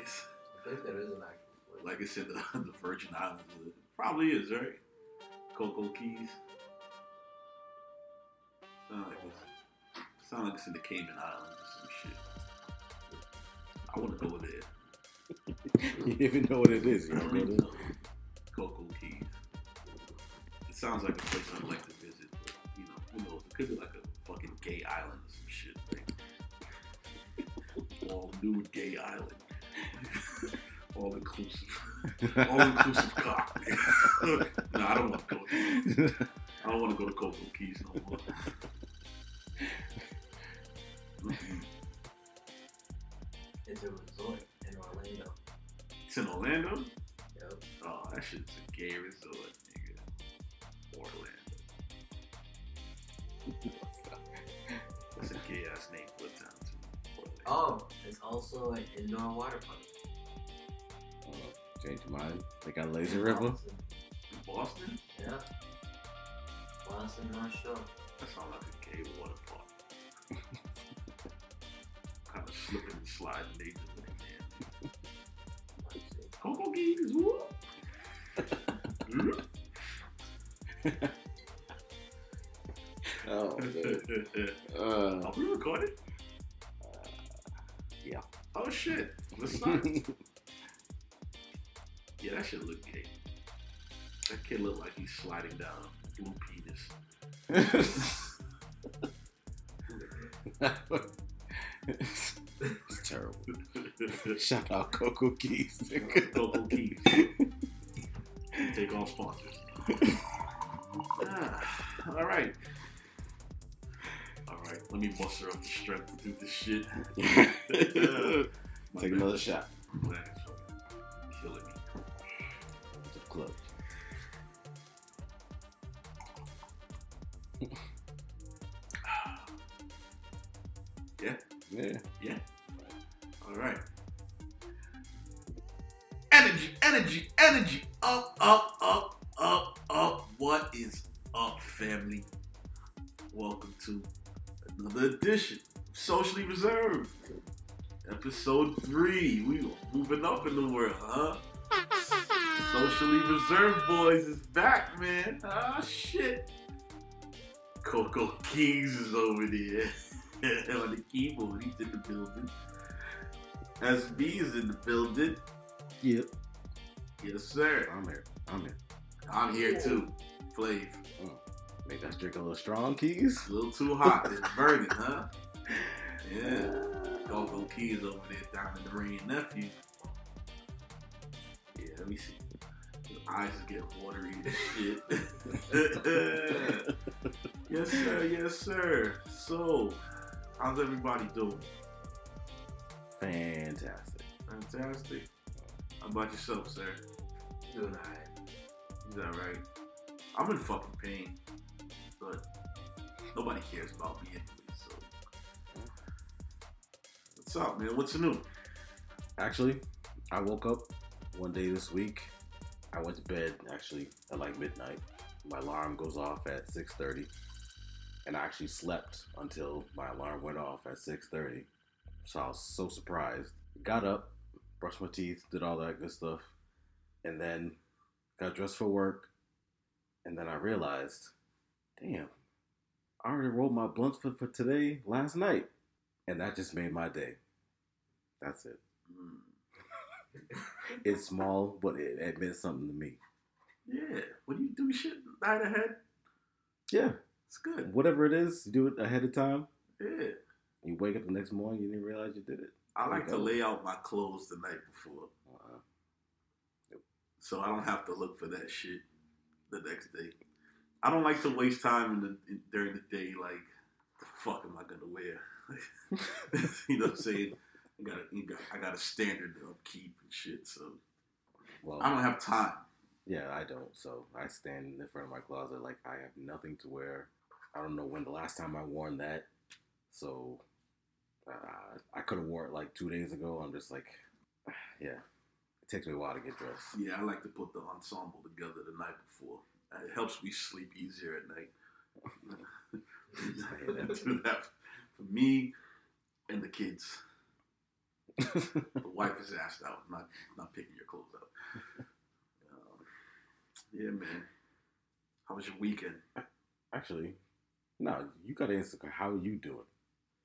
it's I think there is an actual. like it's in the, the Virgin Islands. Probably is, right? Coco Keys. Sound like it's, sound like it's in the Cayman Islands or some shit. I want to go there. you even know what it is. You know what it is? Coco Keys. It sounds like a place I'd like to visit, but you know, who knows? It could be like a fucking gay island or some shit. Like all nude gay island. All inclusive. All inclusive cock. no, I don't want to go there. I don't want to go to Coco Keys no more. It's a resort in Orlando. It's in Orlando? Yep. Oh, that shit's a gay resort, nigga. Orlando. That's a gay ass name for a town, too. Orlando. Oh, it's also an indoor water park. Change your mind. They got Lazy River. Boston. In Boston? Yeah. Boston North Shore. That sounds like a gay water park. kind of slipping and sliding neighborhood, man. Let's. Coco Keys, whoop. Oh, man. Uh, Are we recording? yeah. Oh shit. Let's start. Yeah, that shit look gay. That kid look like he's sliding down a blue penis. it's terrible. Shout out Coco Keys. Coco Keys. Take all sponsors. Ah, all right. All right. Let me muster up the strength to do this shit. Take bad. another shot. Man, killing me. It's club. Yeah. Yeah. Yeah. All right. Energy, energy, energy. Up, up, up, up, up. What is up, family? Welcome to another edition of Socially Reserved. Episode three. We moving up in the world, huh? Socially Reserved Boys is back, man. Ah, shit. Coco Keys is over there on the keyboard. He's in the building. SB is in the building. Yep. Yes, sir. I'm here. I'm here. I'm here too. Flav. Maybe I was drinking a little strong keys. A little too hot. It's burning, huh? Yeah. Coco Keys over there Diamond in the rain, nephew. Yeah, let me see. Eyes is getting watery and shit. yes, sir. Yes, sir. So, how's everybody doing? Fantastic. Fantastic. How about yourself, sir? Doing alright. Is that right? I'm in fucking pain, but nobody cares about me anyway. So, what's up, man? What's new? Actually, I woke up one day this week. I went to bed actually at like midnight. My alarm goes off at 6:30, and I actually slept until my alarm went off at 6:30. So I was so surprised. Got up, brushed my teeth, did all that good stuff, and then got dressed for work. And then I realized, damn, I already rolled my blunts for, for today last night, and that just made my day. That's it. Mm, It's small, but it, it meant something to me. yeah. When you do shit night ahead, Yeah, it's good. whatever it is, you do it ahead of time. Yeah. You wake up the next morning, you didn't realize you did it. I like to lay out my clothes the night before, Uh, so I don't have to look for that shit the next day. I don't like to waste time in the in, during the day. Like, the fuck am I gonna wear? you know what I'm saying? I got, you got I got a standard to upkeep and shit. So well, I don't have time. yeah, I don't. So I stand in the front of my closet like I have nothing to wear. I don't know when the last time I worn that. So uh, I could have worn it like two days ago. I'm just like, yeah, it takes me a while to get dressed. Yeah, I like to put the ensemble together the night before. Uh, It helps me sleep easier at night. I do that for me and the kids. The wife is asked out, not not picking your clothes up. Um, yeah, man. How was your weekend? Actually, no, you got to answer. How are you doing?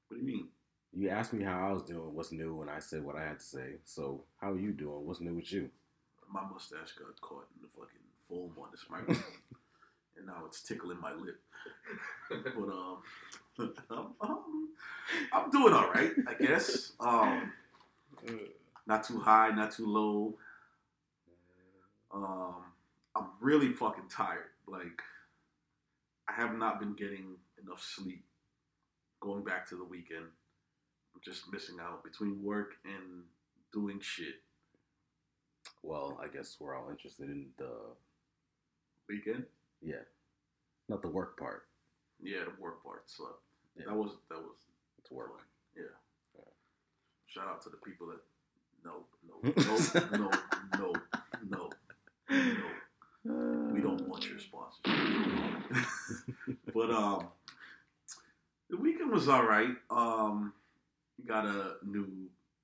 What do you mean? You asked me how I was doing, what's new, and I said what I had to say. So, how are you doing? What's new with you? My mustache got caught in the fucking foam on this microphone, and now it's tickling my lip. But um, I'm, um, I'm doing all right, I guess. Um, not too high, not too low. Um, I'm really fucking tired. Like, I have not been getting enough sleep. Going back to the weekend, I'm just missing out between work and doing shit. Well, I guess we're all interested in the Weekend? yeah, not the work part. Yeah, the work part sucked. Yeah. That was that was It's work. Yeah. Yeah. Shout out to the people that no, no, no, no, no, no, no. We don't want your sponsorship. but um, the weekend was all right. Um, we got a new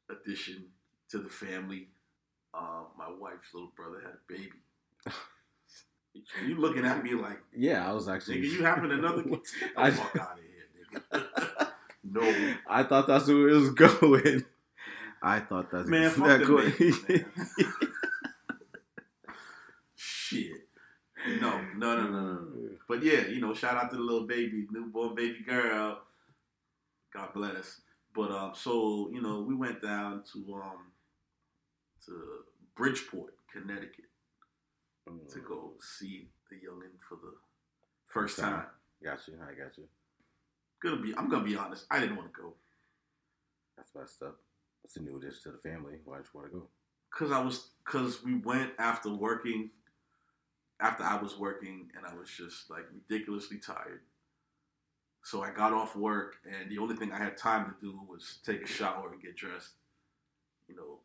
addition to the family. Uh, my wife's little brother had a baby. Are You looking at me like, Yeah, I was actually. nigga, you having another? Get the I- fuck out of here, nigga. no, I thought that's where it was going. I thought that's Man, fuck that man. Shit. No, no, no, no, no. But yeah, you know, shout out to the little baby, newborn baby girl. God bless. But um, so you know, we went down to um to Bridgeport, Connecticut, to go see the youngin for the first time. Got you. I got you. Gonna be, I'm gonna be honest. I didn't want to go That's messed up. That's a new addition to the family. Why did you want to go? because I was because we went after working, after I was working, and I was just like ridiculously tired. So I got off work, and the only thing I had time to do was take a shower and get dressed. You know,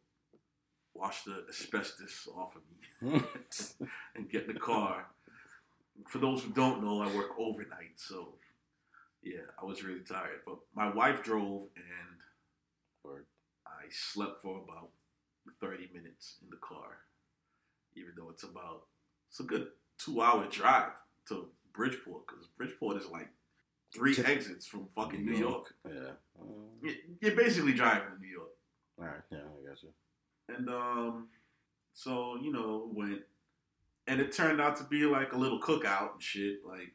wash the asbestos off of me and get in the car. For those who don't know, I work overnight, so yeah, I was really tired. But my wife drove, and Or I slept for about 30 minutes in the car, even though it's about it's a good two hour drive to Bridgeport because Bridgeport is like three T- exits from fucking New York. Yeah. Um, You- You're basically driving to New York, all right. Yeah, I got you. and um, so you know went, and it turned out to be like a little cookout and shit. Like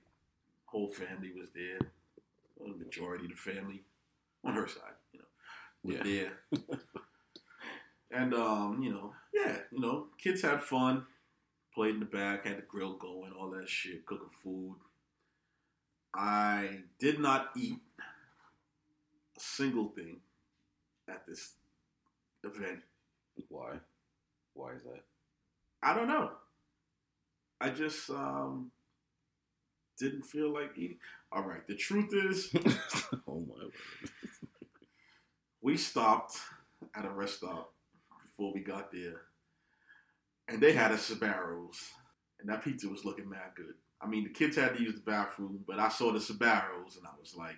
whole family was there, the majority of the family on her side, was Yeah. there. and um, you know, yeah, you know, kids had fun, played in the back, had the grill going, all that shit, cooking food. I did not eat a single thing at this event. Why? Why is that? I don't know. I just um didn't feel like eating. All right, the truth is oh my word. we stopped at a rest stop before we got there, and they had a Sabaros, and that pizza was looking mad good. I mean, the kids had to use the bathroom, but I saw the Sabaros, and I was like,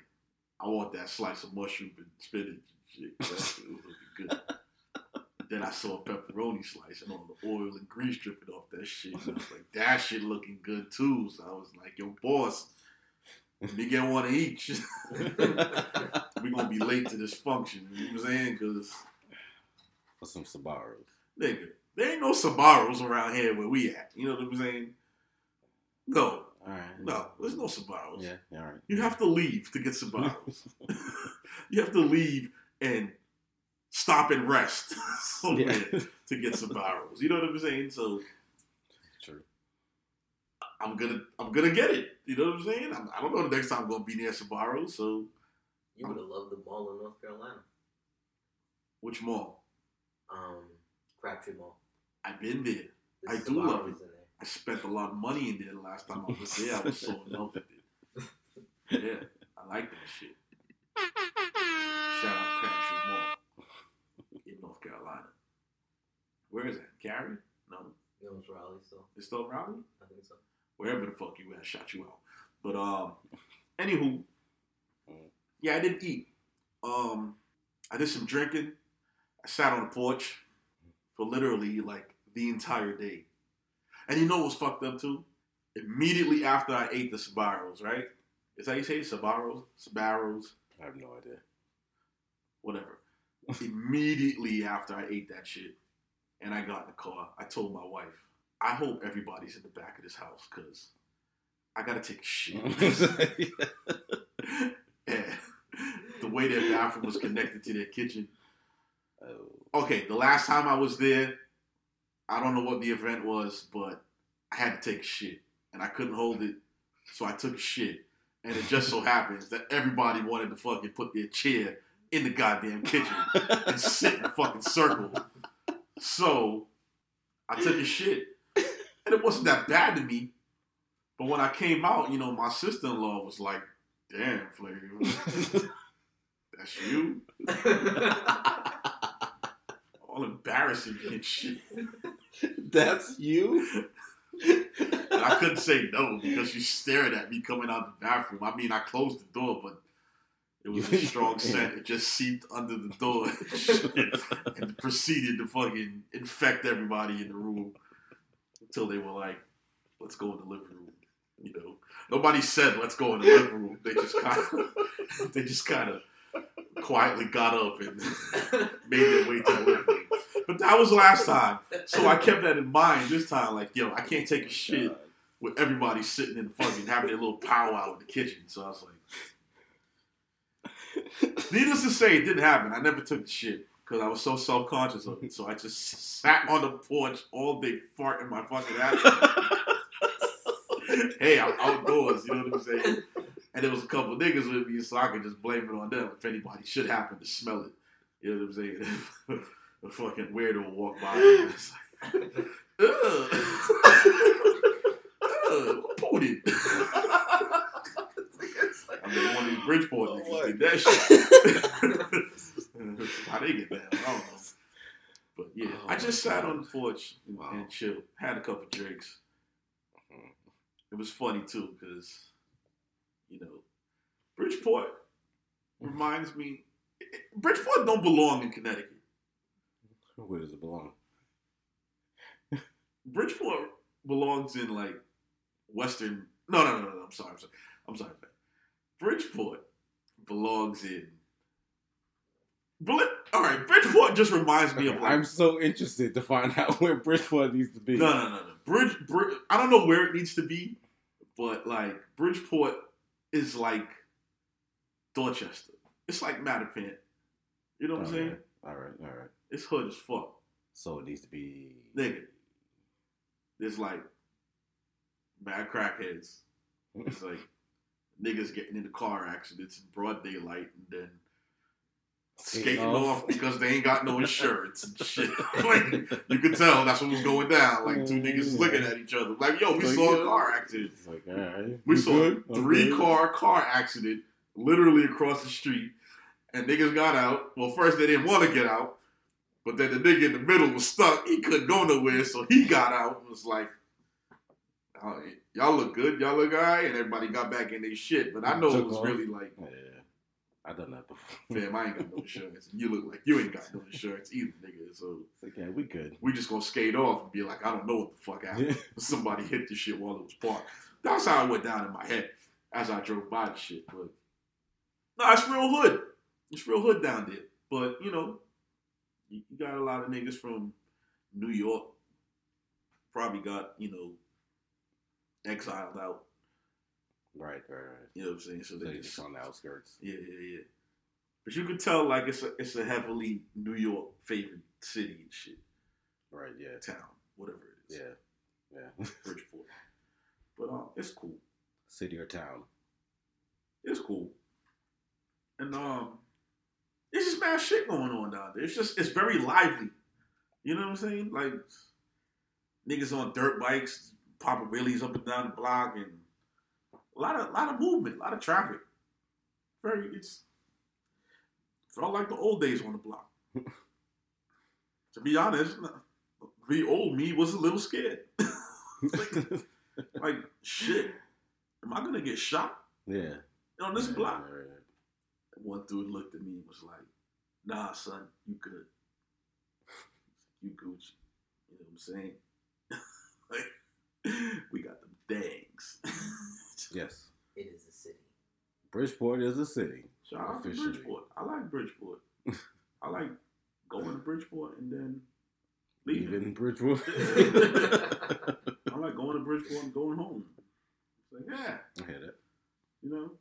I want that slice of mushroom and spinach and shit. That was looking good. then I saw a pepperoni slice and all the oil and grease dripping off that shit. And I was like, that shit looking good too. So I was like, yo, boss, let me get one of each. we gonna be late to this function. You know what I'm saying? Because For some Sabaros. nigga, there ain't no Sabaros around here where we at. You know what I'm saying? No, All right. no, there's no Sabaros. Yeah. yeah, All right. You have to leave to get Sabaros. you have to leave and stop and rest somewhere Yeah. to get Sabaros. You know what I'm saying? So True. I'm gonna I'm gonna get it. You know what I'm saying? I'm, I don't know the next time I'm gonna be near Sabaros. So You would have loved the mall in North Carolina. which mall? Um, Crabtree Mall. I've been there. There's I do love it. I spent a lot of money in there the last time I was there. I was so in love with it. Yeah, I like that shit. Shout out Crabtree Mall in North Carolina. Where is that? Cary? No, know, it's Raleigh, so it's still Raleigh. I think so. Wherever the fuck you at, shot you out. But um, anywho. Yeah, I didn't eat. Um, I did some drinking I sat on the porch for literally like the entire day. And you know what was fucked up too? Immediately after I ate the Sabaros, right? Is that how you say? Sabaros? Sabaros? I have no idea. Whatever. Immediately after I ate that shit and I got in the car, I told my wife, I hope everybody's in the back of this house because I gotta take a shit. way their bathroom was connected to their kitchen. oh. Okay, the last time I was there, I don't know what the event was, but I had to take a shit and I couldn't hold it, so I took a shit. And it just so happens that everybody wanted to fucking put their chair in the goddamn kitchen and sit in a fucking circle. So I took a shit. And it wasn't that bad to me. But when I came out, you know, my sister in law was like, damn, Flavor, that's you? All embarrassing and shit. That's you? And I couldn't say no because she stared at me coming out the bathroom. I mean, I closed the door, but it was a strong scent. It just seeped under the door and proceeded to fucking infect everybody in the room until they were like, let's go in the living room. You know, nobody said let's go in the living room. They just kind of, they just kind of quietly got up and made their way to the living room. But that was last time, so I kept that in mind this time. Like, yo, I can't take a oh shit with everybody sitting in the fucking having their little powwow in the kitchen. So I was like, needless to say, it didn't happen. I never took the shit because I was so self conscious of it. So I just sat on the porch all day farting my fucking ass. hey, I'm outdoors, you know what I'm saying? And there was a couple niggas with me, so I could just blame it on them if anybody should happen to smell it. You know what I'm saying? a fucking weirdo walk by and it's like, ugh. it? I mean, one of these Bridgeport Oh, niggas what? did that shit. How they get that? I don't know. But yeah, Oh, I just sat God. on the porch and, Wow. and chilled. Had a couple drinks. Mm-hmm. It was funny too because, you know, Bridgeport reminds me. Bridgeport don't belong in Connecticut. Where does it belong? Bridgeport belongs in like Western. No, no, no, no. no I'm sorry. I'm sorry. I'm sorry. Bridgeport belongs in. Brit- All right, Bridgeport just reminds me of like I'm so interested to find out where Bridgeport needs to be. No, no, no, no. Bridge, Bridge. I don't know where it needs to be, but like Bridgeport is like Dorchester. It's like Mattapan. You know what I'm Okay. saying? All right, all right. It's hood as fuck, So it needs to be. nigga. There's like bad crackheads. It's like niggas getting into car accidents in broad daylight and then skating off. off. because they ain't got no insurance and shit. like you could tell that's what was going down. Like two niggas mm. looking at each other. Like, yo, we Like, saw a car accident. It's like, right. We you saw good? three car car accident literally across the street, and niggas got out. Well, first they didn't want to get out, but then the nigga in the middle was stuck. He couldn't go nowhere, so he got out and was like, "Oh, "Y'all look good. Y'all look alright." And everybody got back in their shit. But I know it was off. really like, Yeah, I done that before. "Fam, I ain't got no insurance. And you look like you ain't got no insurance either, nigga." So It's like, yeah, we good. we just gonna skate off and be like, "I don't know what the fuck happened." somebody hit the shit while it was parked. That's how it went down in my head as I drove by the shit. But no, it's real hood. It's real hood down there. But you know, you, you got a lot of niggas from New York. Probably got you know exiled out. Right, right, right. You know what I'm saying? So So they just on the outskirts. yeah, yeah, yeah. But you could tell like it's a it's a heavily New York favorite city and shit, Right, yeah, town, whatever it is. yeah, yeah. Bridgeport. But um, it's cool. City or town. It's cool. And um there's just mad shit going on down there. It's just it's very lively. You know what I'm saying? Like niggas on dirt bikes, popping wheelies up and down the block and a lot of lot of movement, a lot of traffic. Very it's felt like the old days on the block. to be honest, the old me was a little scared. like, like shit, am I gonna get shot yeah. on this Right, block? right, right. One dude looked at me and was like, "Nah, son, you good." you Gucci. You know what I'm saying? like, we got them dangs. Yes. It is a city. Bridgeport is a city. Shout out to Bridgeport. I like Bridgeport. I like going to Bridgeport and then leaving. Leaving Bridgeport. I like going to Bridgeport and going home. It's like, yeah, I hear that. you know,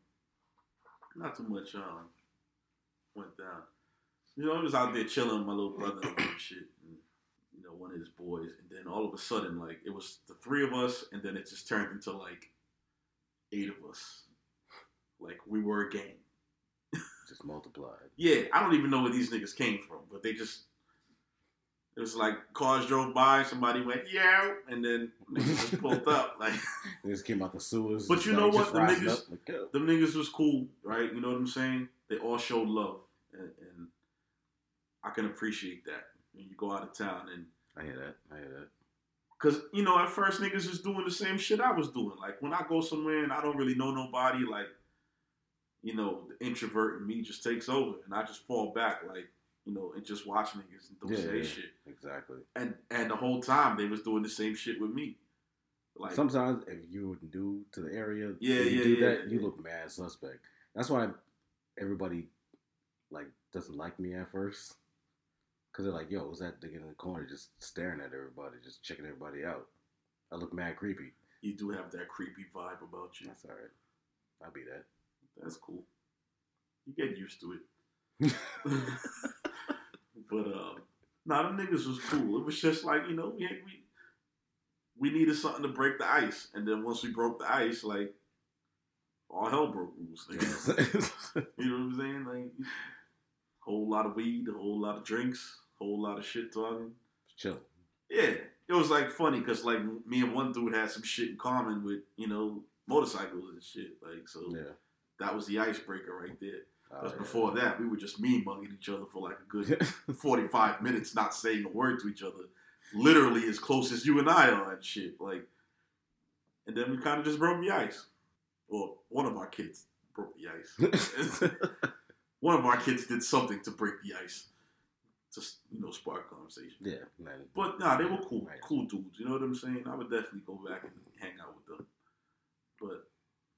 not too much um went down. You know, I was out there chilling with my little brother and shit, and you know, one of his boys, and then all of a sudden, like it was the three of us, and then it just turned into like eight of us, like we were a gang. Just multiplied. Yeah, I don't even know where these niggas came from, but they just it was like cars drove by, somebody went yeah, and then niggas just pulled up like. They just came out the sewers. But you know what? The niggas- up, like, them niggas was cool, right? You know what I'm saying? They all showed love, and, and I can appreciate that. When you go out of town, and I hear that. I hear that. Because you know, at first niggas was doing the same shit I was doing. Like when I go somewhere and I don't really know nobody, like you know, the introvert in me just takes over, and I just fall back, like you know, and just watch niggas and don't Yeah, say yeah. shit. Exactly. And and the whole time they was doing the same shit with me. Like Sometimes if you're new to the area, Yeah, you yeah, do yeah, that, you look mad suspect. That's why everybody like doesn't like me at first. Cause they're like, "Yo, who's that nigga in the corner just staring at everybody, just checking everybody out?" I look mad creepy. you do have that creepy vibe about you. That's all right. I'll be that. That's cool. You get used to it. but um, nah, them niggas was cool. It was just like you know we had, we we needed something to break the ice, and then once we broke the ice, like all hell broke loose. you know what I'm saying? Like whole lot of weed, a whole lot of drinks, a whole lot of shit talking. Chill. Yeah, it was like funny because like me and one dude had some shit in common with you know motorcycles and shit. Like so Yeah. that was the icebreaker right there. Oh, Because yeah. before that, we were just mean mugging each other for like a good 45 minutes, not saying a word to each other. Literally as close as you and I are and shit. Like, and then we kind of just broke the ice. Well, one of our kids broke the ice. one of our kids did something to break the ice. Just, you know, spark conversation. yeah, man. But nah, they were cool, Right. cool dudes. You know what I'm saying? I would definitely go back and hang out with them. But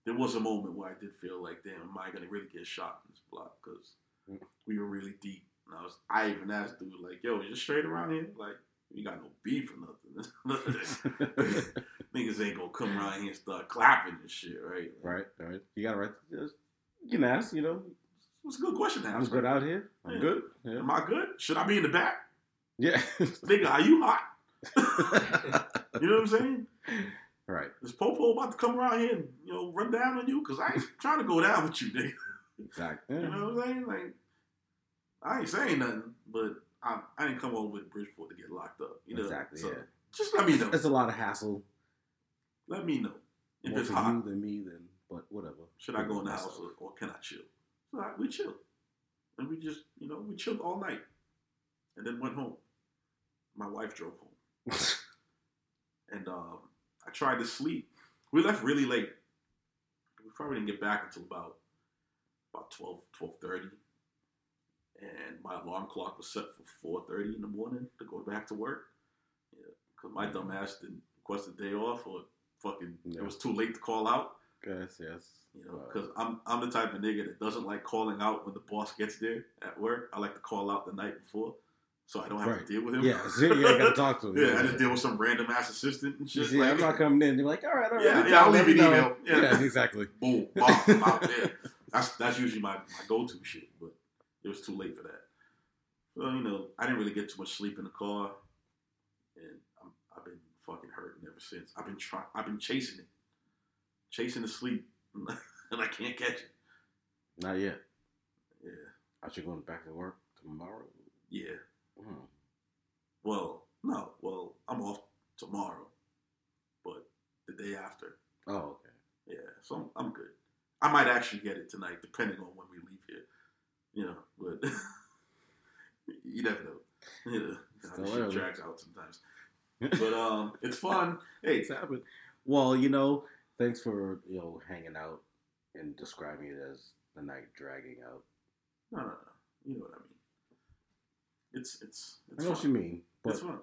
there was a moment where I did feel like, damn, am I gonna really get shot in this block? Because Mm. we were really deep. And I was, I even asked dude like, yo, you just straight around here? Like, we got no beef or nothing. Niggas ain't gonna come around here and start clapping and shit, right? right, right. You got to right. Just, you can ask. You know, It's a good question to I'm ask. good out here. I'm Yeah. good. Yeah. Am I good? Should I be in the back? Yeah. Nigga, are you hot? You know what I'm saying? right. Is Popo about to come around here and you know run down on you? Cause I ain't trying to go down with you, nigga. Exactly. You know what I'm saying? Like, I ain't saying nothing, but I, I didn't come over to Bridgeport to get locked up. You know, Exactly, So yeah. just let me know. It's a lot of hassle. Let me know if More it's for hot. you than me, then. But whatever. Should I go in the house or, or can I chill? We chilled, and we just you know we chilled all night, and then went home. My wife drove home, and um, I tried to sleep. We left really late. We probably didn't get back until about about 12, 12.30. And my alarm clock was set for 4.30 in the morning to go back to work. Because my dumb ass didn't request a day off or fucking, Yeah. it was too late to call out. Yes, yes. You know, because I'm, I'm the type of nigga that doesn't like calling out when the boss gets there at work. I like to call out the night before so I don't have Right. to deal with him. yeah, see, you ain't got to talk to him. yeah, I just deal with some random ass assistant and shit. see, like, I'm not coming in. They're like, all right, all right. Yeah, yeah, I'll leave an know. email. Yeah. Yeah, exactly. boom, bomb, I'm out there. That's that's usually my, my go to shit, but it was too late for that. Well, you know, I didn't really get too much sleep in the car, and I'm, I've been fucking hurting ever since. I've been trying, I've been chasing it, chasing the sleep, and I can't catch it. Not yet. Yeah, I should go back to work tomorrow. yeah. Hmm. Well, no, well, I'm off tomorrow, but the day after. Oh, okay. Yeah, so I'm, I'm good. I might actually get it tonight, depending on when we leave here. You know, but you never know. You know, how shit drags out sometimes. But um, it's fun. Hey, It's happened. Well, you know, thanks for you know hanging out and describing it as the night dragging out. no, no, no. You know what I mean. It's it's I it's know what you mean. But it's fun.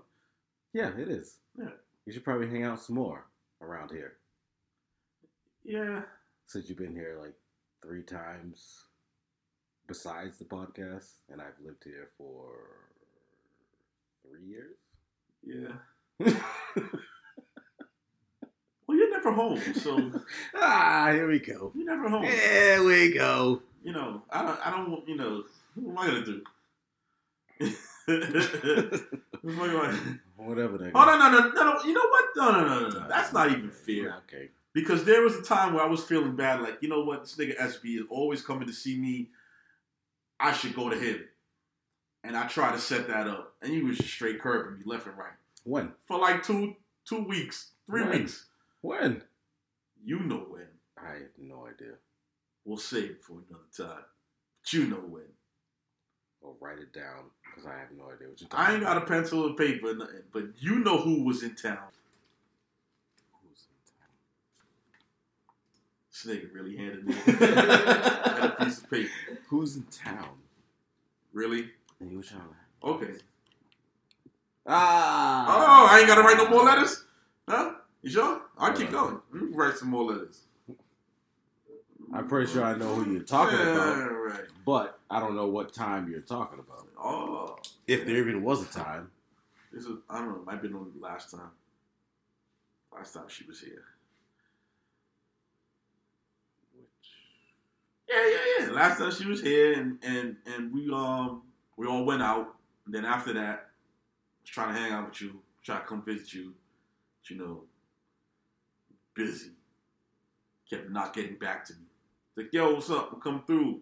yeah, it is. Yeah. You should probably hang out some more around here Yeah. since you've been here like three times besides the podcast, and I've lived here for three years. Yeah. Never home, so ah, here we go. you're never home. Here we go. You know, I don't. I don't. You know, what am I gonna do? What am I gonna- Whatever that. oh no no no no no! You know what? No no no no no! That's not even fair. Okay. Because there was a time where I was feeling bad, like, you know what, this nigga SB is always coming to see me. I should go to him. And I tried to set that up. And he was just straight curbing me left and right. When? For like two two weeks, three When? weeks. When? You know when. I have no idea. We'll save it for another time. But you know when. I'll write it down because I have no idea what you're talking I ain't got a pencil or paper, nothing, but you know who was in town. Who's This nigga really handed me a piece of paper. Who's in town? Really? And you were trying to. Okay. Ah. Oh, I ain't gotta write no more letters? Huh? You sure? I'll keep going. Let me write some more letters. I'm pretty sure I know who you're talking yeah, about, right. but I don't know what time you're talking about. Oh, If there even was a time. this is I don't know. It might have been only last time. Last time she was here. Yeah, yeah, yeah. Last time she was here, and and and we um we all went out. And then after that, I was trying to hang out with you, try to come visit you. But, you know, busy. Kept not getting back to me. Like, yo, what's up? We'll come through.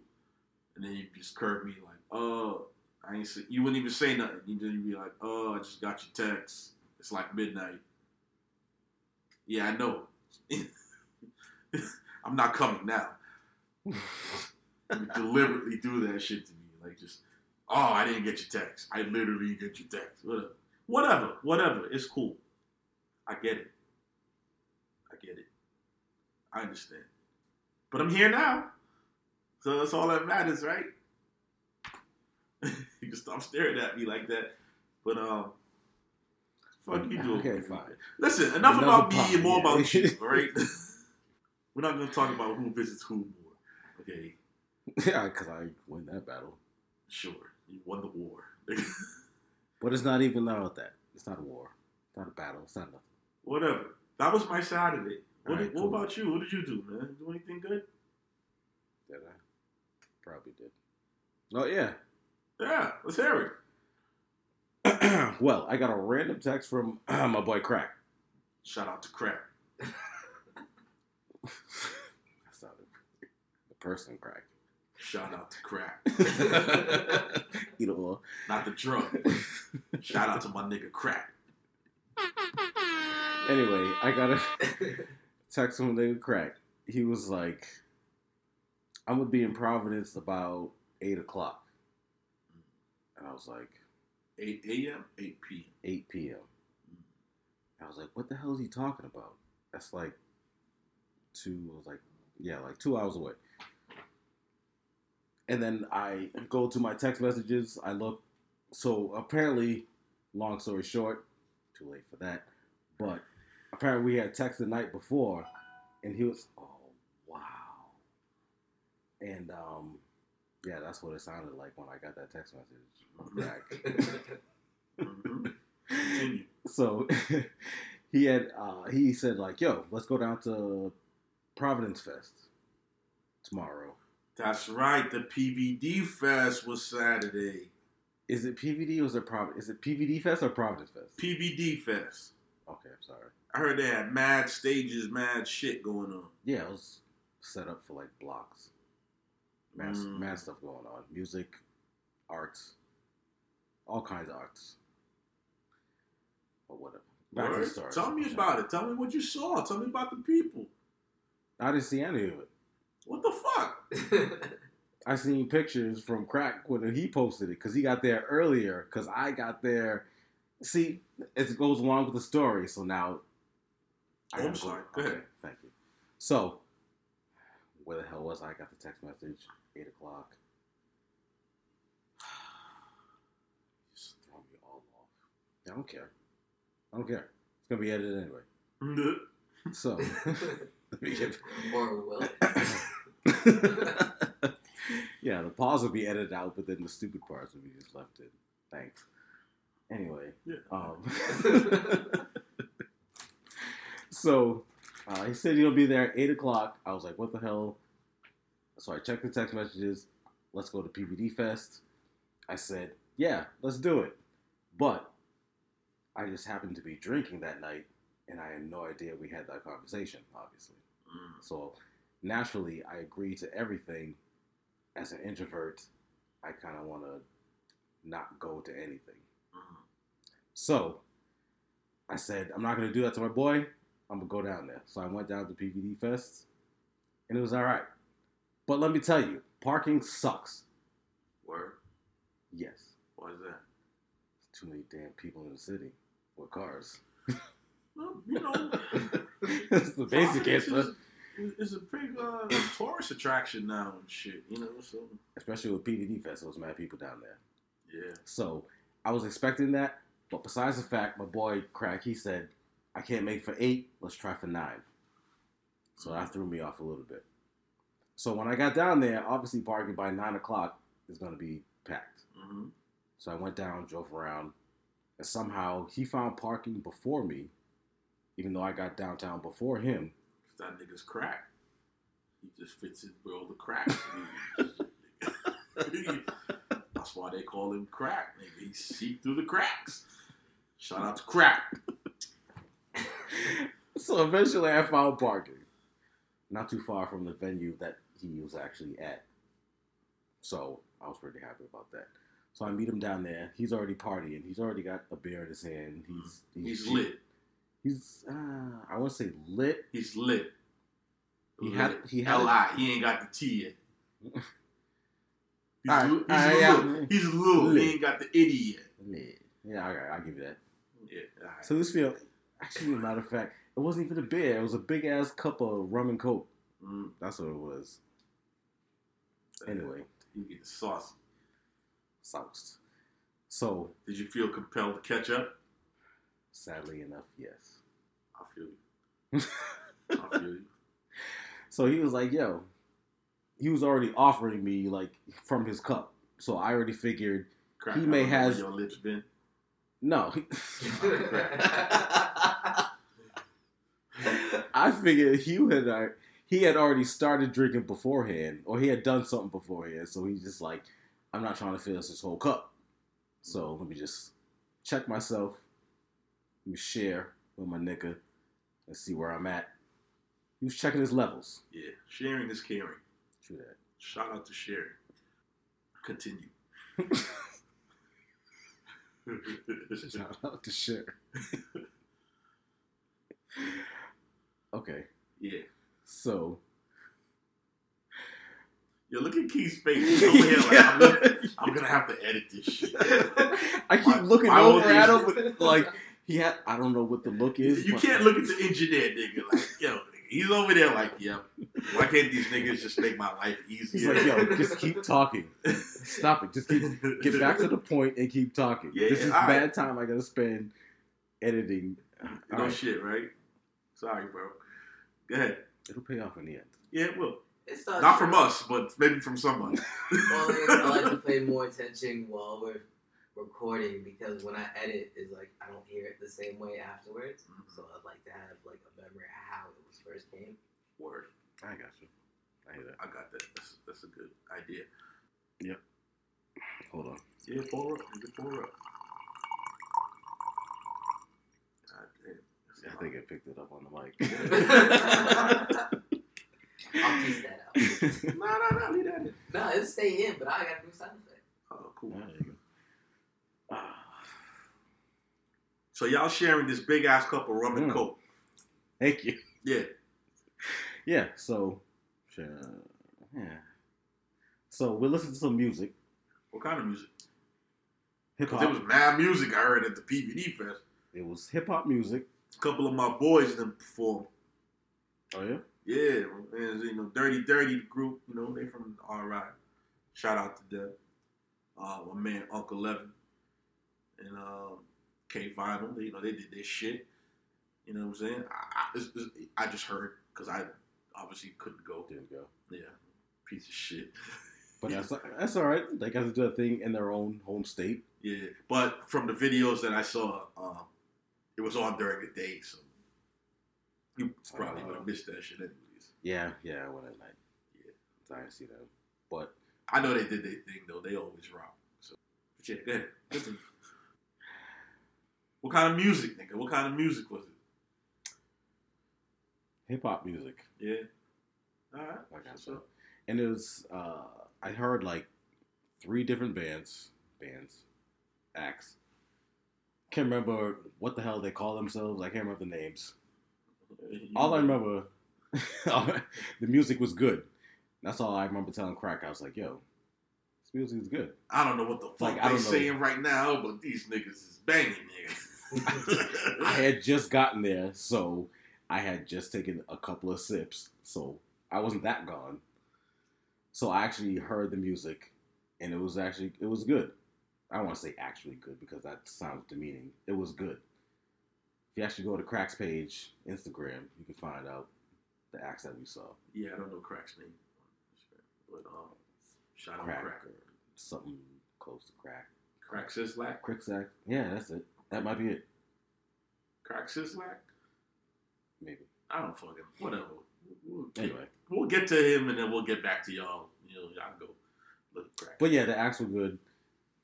And then you just curved me like, oh, I ain't say, you wouldn't even say nothing. You just be like, oh, I just got your text. It's like midnight. Yeah, I know. I'm not coming now. Deliberately do that shit to me. Like just, oh, I didn't get your text. I literally get your text. Whatever. Whatever. Whatever. It's cool. I get it. I it. Understand. But I'm here now. So that's all that matters, right? you can stop staring at me like that. But um fuck you doing. Okay, fine. Listen, enough Another about me and more yeah. about you, all right? We're not gonna talk about who visits who more. Okay, Yeah, because I win that battle. sure. You won the war. But it's not even about that. It's not a war. It's not a battle. It's not nothing. Whatever. That was my Saturday. What, Alright, what cool. about you? What did you do, man? Do anything good? Did I? Probably did. Oh, yeah. Yeah, let's hear well, I got a random text from my boy Crack. Shout out to Crack. That's not the, the person Crack. Shout out to Crack. Either or. Not the drug. Shout out to my nigga Crack. Anyway, I got a text from the nigga Crack. He was like, I'm to be in Providence about 8 o'clock. And I was like, 8 a.m., 8 p.m. 8 p.m. I was like, what the hell is he talking about? That's like two, I was like, yeah, like two hours away. And then I go to my text messages. I look. So apparently, long story short, too late for that. But apparently, we had text the night before, and he was, oh, wow. And um, yeah, that's what it sounded like when I got that text message back. Mhm. So he had uh, he said like, "Yo, let's go down to Providence Fest tomorrow." That's right. The PVD Fest was Saturday. Is it PVD or is it Prov? Is it PVD Fest or Providence Fest? PVD Fest. Okay, I'm sorry. I heard they had mad stages, mad shit going on. Yeah, it was set up for like blocks. Mad, Mm. mad stuff going on. Music, arts, all kinds of arts. But whatever. Back to the Word? story. Tell me about it. Tell me what you saw. Tell me about the people. I didn't see any of it. What the fuck? I seen pictures from Crack when he posted it because he got there earlier. Because I got there. See, it goes along with the story. So now, Oh, I'm sorry. Go ahead. Thank you. So, where the hell was I? I got the text message. Eight o'clock. Just throw me all off. I don't care. I don't care. It's gonna be edited anyway. So let me. Or will. yeah, the pause will be edited out, but then the stupid parts will be just left in. Thanks. Anyway, Yeah. um, so uh, he said he'll be there at eight o'clock. I was like, what the hell? So I checked the text messages. Let's go to PVD Fest. I said, yeah, let's do it. But I just happened to be drinking that night, and I had no idea we had that conversation. Obviously. Mm. So naturally, I agree to everything. As an introvert, I kind of want to not go to anything. Mhm. So I said, I'm not going to do that to my boy. I'm to go down there. So I went down to PVD Fest, and it was all right. But let me tell you, parking sucks. Word. Yes. Why is that? Too many damn people in the city with cars. Well, you know, That's the basic answer. It's a big uh, tourist attraction now and shit. You know, so Especially with PVD Fest, there was mad people down there. yeah. So I was expecting that, but besides the fact, my boy Crack, he said, I can't make for eight, let's try for nine. So that threw me off a little bit. So when I got down there, obviously parking by nine o'clock is going to be packed. Mm-hmm. So I went down, drove around, and somehow he found parking before me, even though I got downtown before him. That nigga's crack. He just fits in where all the cracks. That's why they call him crack. Nigga, he see through the cracks. Shout out to crack. So eventually I found parking. Not too far from the venue that he was actually at. So I was pretty happy about that. So I meet him down there. He's already partying. He's already got a beer in his hand. He's He's lit. He's uh, I want to say lit. He's lit. He had he had I. He ain't got the T yet. He's, Alright, a, he's, alright, a yeah. he's little. Lit. He ain't got the itty yet. lit. Yeah, I, I'll give you that. Yeah. alright. So this feel actually, as a matter of fact, it wasn't even a beer. It was a big ass cup of rum and coke. Mm, That's what it was. Anyway, he get saucy. soused. So Did you feel compelled to catch up? sadly enough, yes. I feel you. I feel you. So he was like, "Yo," he was already offering me like from his cup. So I already figured, Crack, He may don't know where has- your lips been. no. I figured he had uh, he had already started drinking beforehand, or he had done something beforehand. So he's just like, "I'm not trying to finish this whole cup." So let me just check myself, let me share with my nigga, and see where I'm at. He was checking his levels. Yeah, sharing is caring. True that. Shout out to sharing. Continue. Shout out to share. okay, yeah. so Yo, look at Keith's face. He's over here like, I'm gonna, I'm gonna have to edit this shit. I keep looking over at him, like he had. I don't know what the look is. You can't look at the engineer, nigga. Like, yo, nigga, he's over there like, yep. Why can't these niggas just make my life He's easier? like, yo, just keep talking. Stop it. Just keep get back to the point and keep talking. Yeah, this is bad right. time I gotta spend editing. No All right, shit, right? Sorry, bro. Go ahead. It'll pay off in the end. Yeah, it will. It's not, Not from us, but maybe from someone. Well, I like to pay more attention while we're recording because when I edit, is like I don't hear it the same way afterwards. Mm-hmm. So I'd like to have like a memory of how it was first came. Word. I got you. I hear that. I got that. That's, that's a good idea. Yep. Hold on. Yeah, pour up. Nigga, pour up. God damn. That's I think I picked it up on the mic. I'll piece that out. Nah, nah, nah. Leave that in. no, it'll stay in, but I gotta do sound effect. Oh, cool. There you go. So y'all sharing this big ass cup of rum and Mm. coke. Thank you. Yeah. Yeah, so sure, yeah. So we listened to some music, What kind of music? hip 'Cause there hop. was mad music I heard at the PVD Fest. It was hip hop music. A couple of my boys them perform. Oh yeah. Yeah, and, you know, Dirty Dirty group, you know, they from RI. Shout out to them. Uh, my man Uncle Levin. And um, K Vinyl. They, you know, they did their shit. You know what I'm saying? I, I, it's- it's- I just heard because I obviously couldn't go. Didn't go. Yeah, piece of shit. But that's that's all right. They got to do a thing in their own home state. Yeah, but from the videos that I saw, um, it was on during the day, so you probably would have missed that shit anyways. Yeah, yeah, I went at night. Yeah. So I didn't see them. But I know they did their thing though. They always rock. So, but yeah, go ahead. Continue. what kind of music, nigga? What kind of music was it? hip hop music, Yeah. All right. like I What's said, and it was uh, I heard like three different bands, bands, acts. Can't remember what the hell they call themselves. I can't remember the names. You- All I remember, the music was good. That's all I remember telling Crack. I was like, "Yo, this music is good." I don't know what the fuck Like, they saying right now, but these niggas is banging, nigga. I had just gotten there, so I had just taken a couple of sips, so I wasn't that gone. So I actually heard the music, and it was actually it was good. I don't want to say actually good because that sounds demeaning. It was good. If you actually go to Crack's page, Instagram, you can find out the acts that we saw. yeah, I don't know Crack's name, but um, shout out Crack Crack. or something close to Crack. Crack Sizzlack. Crick act. Yeah, that's it. That might be it. Crack Sizzlack. Maybe. I don't fucking whatever. We'll get, Anyway. we'll get to him and then we'll get back to y'all. You know, y'all go look at Crack. But yeah, the acts were good.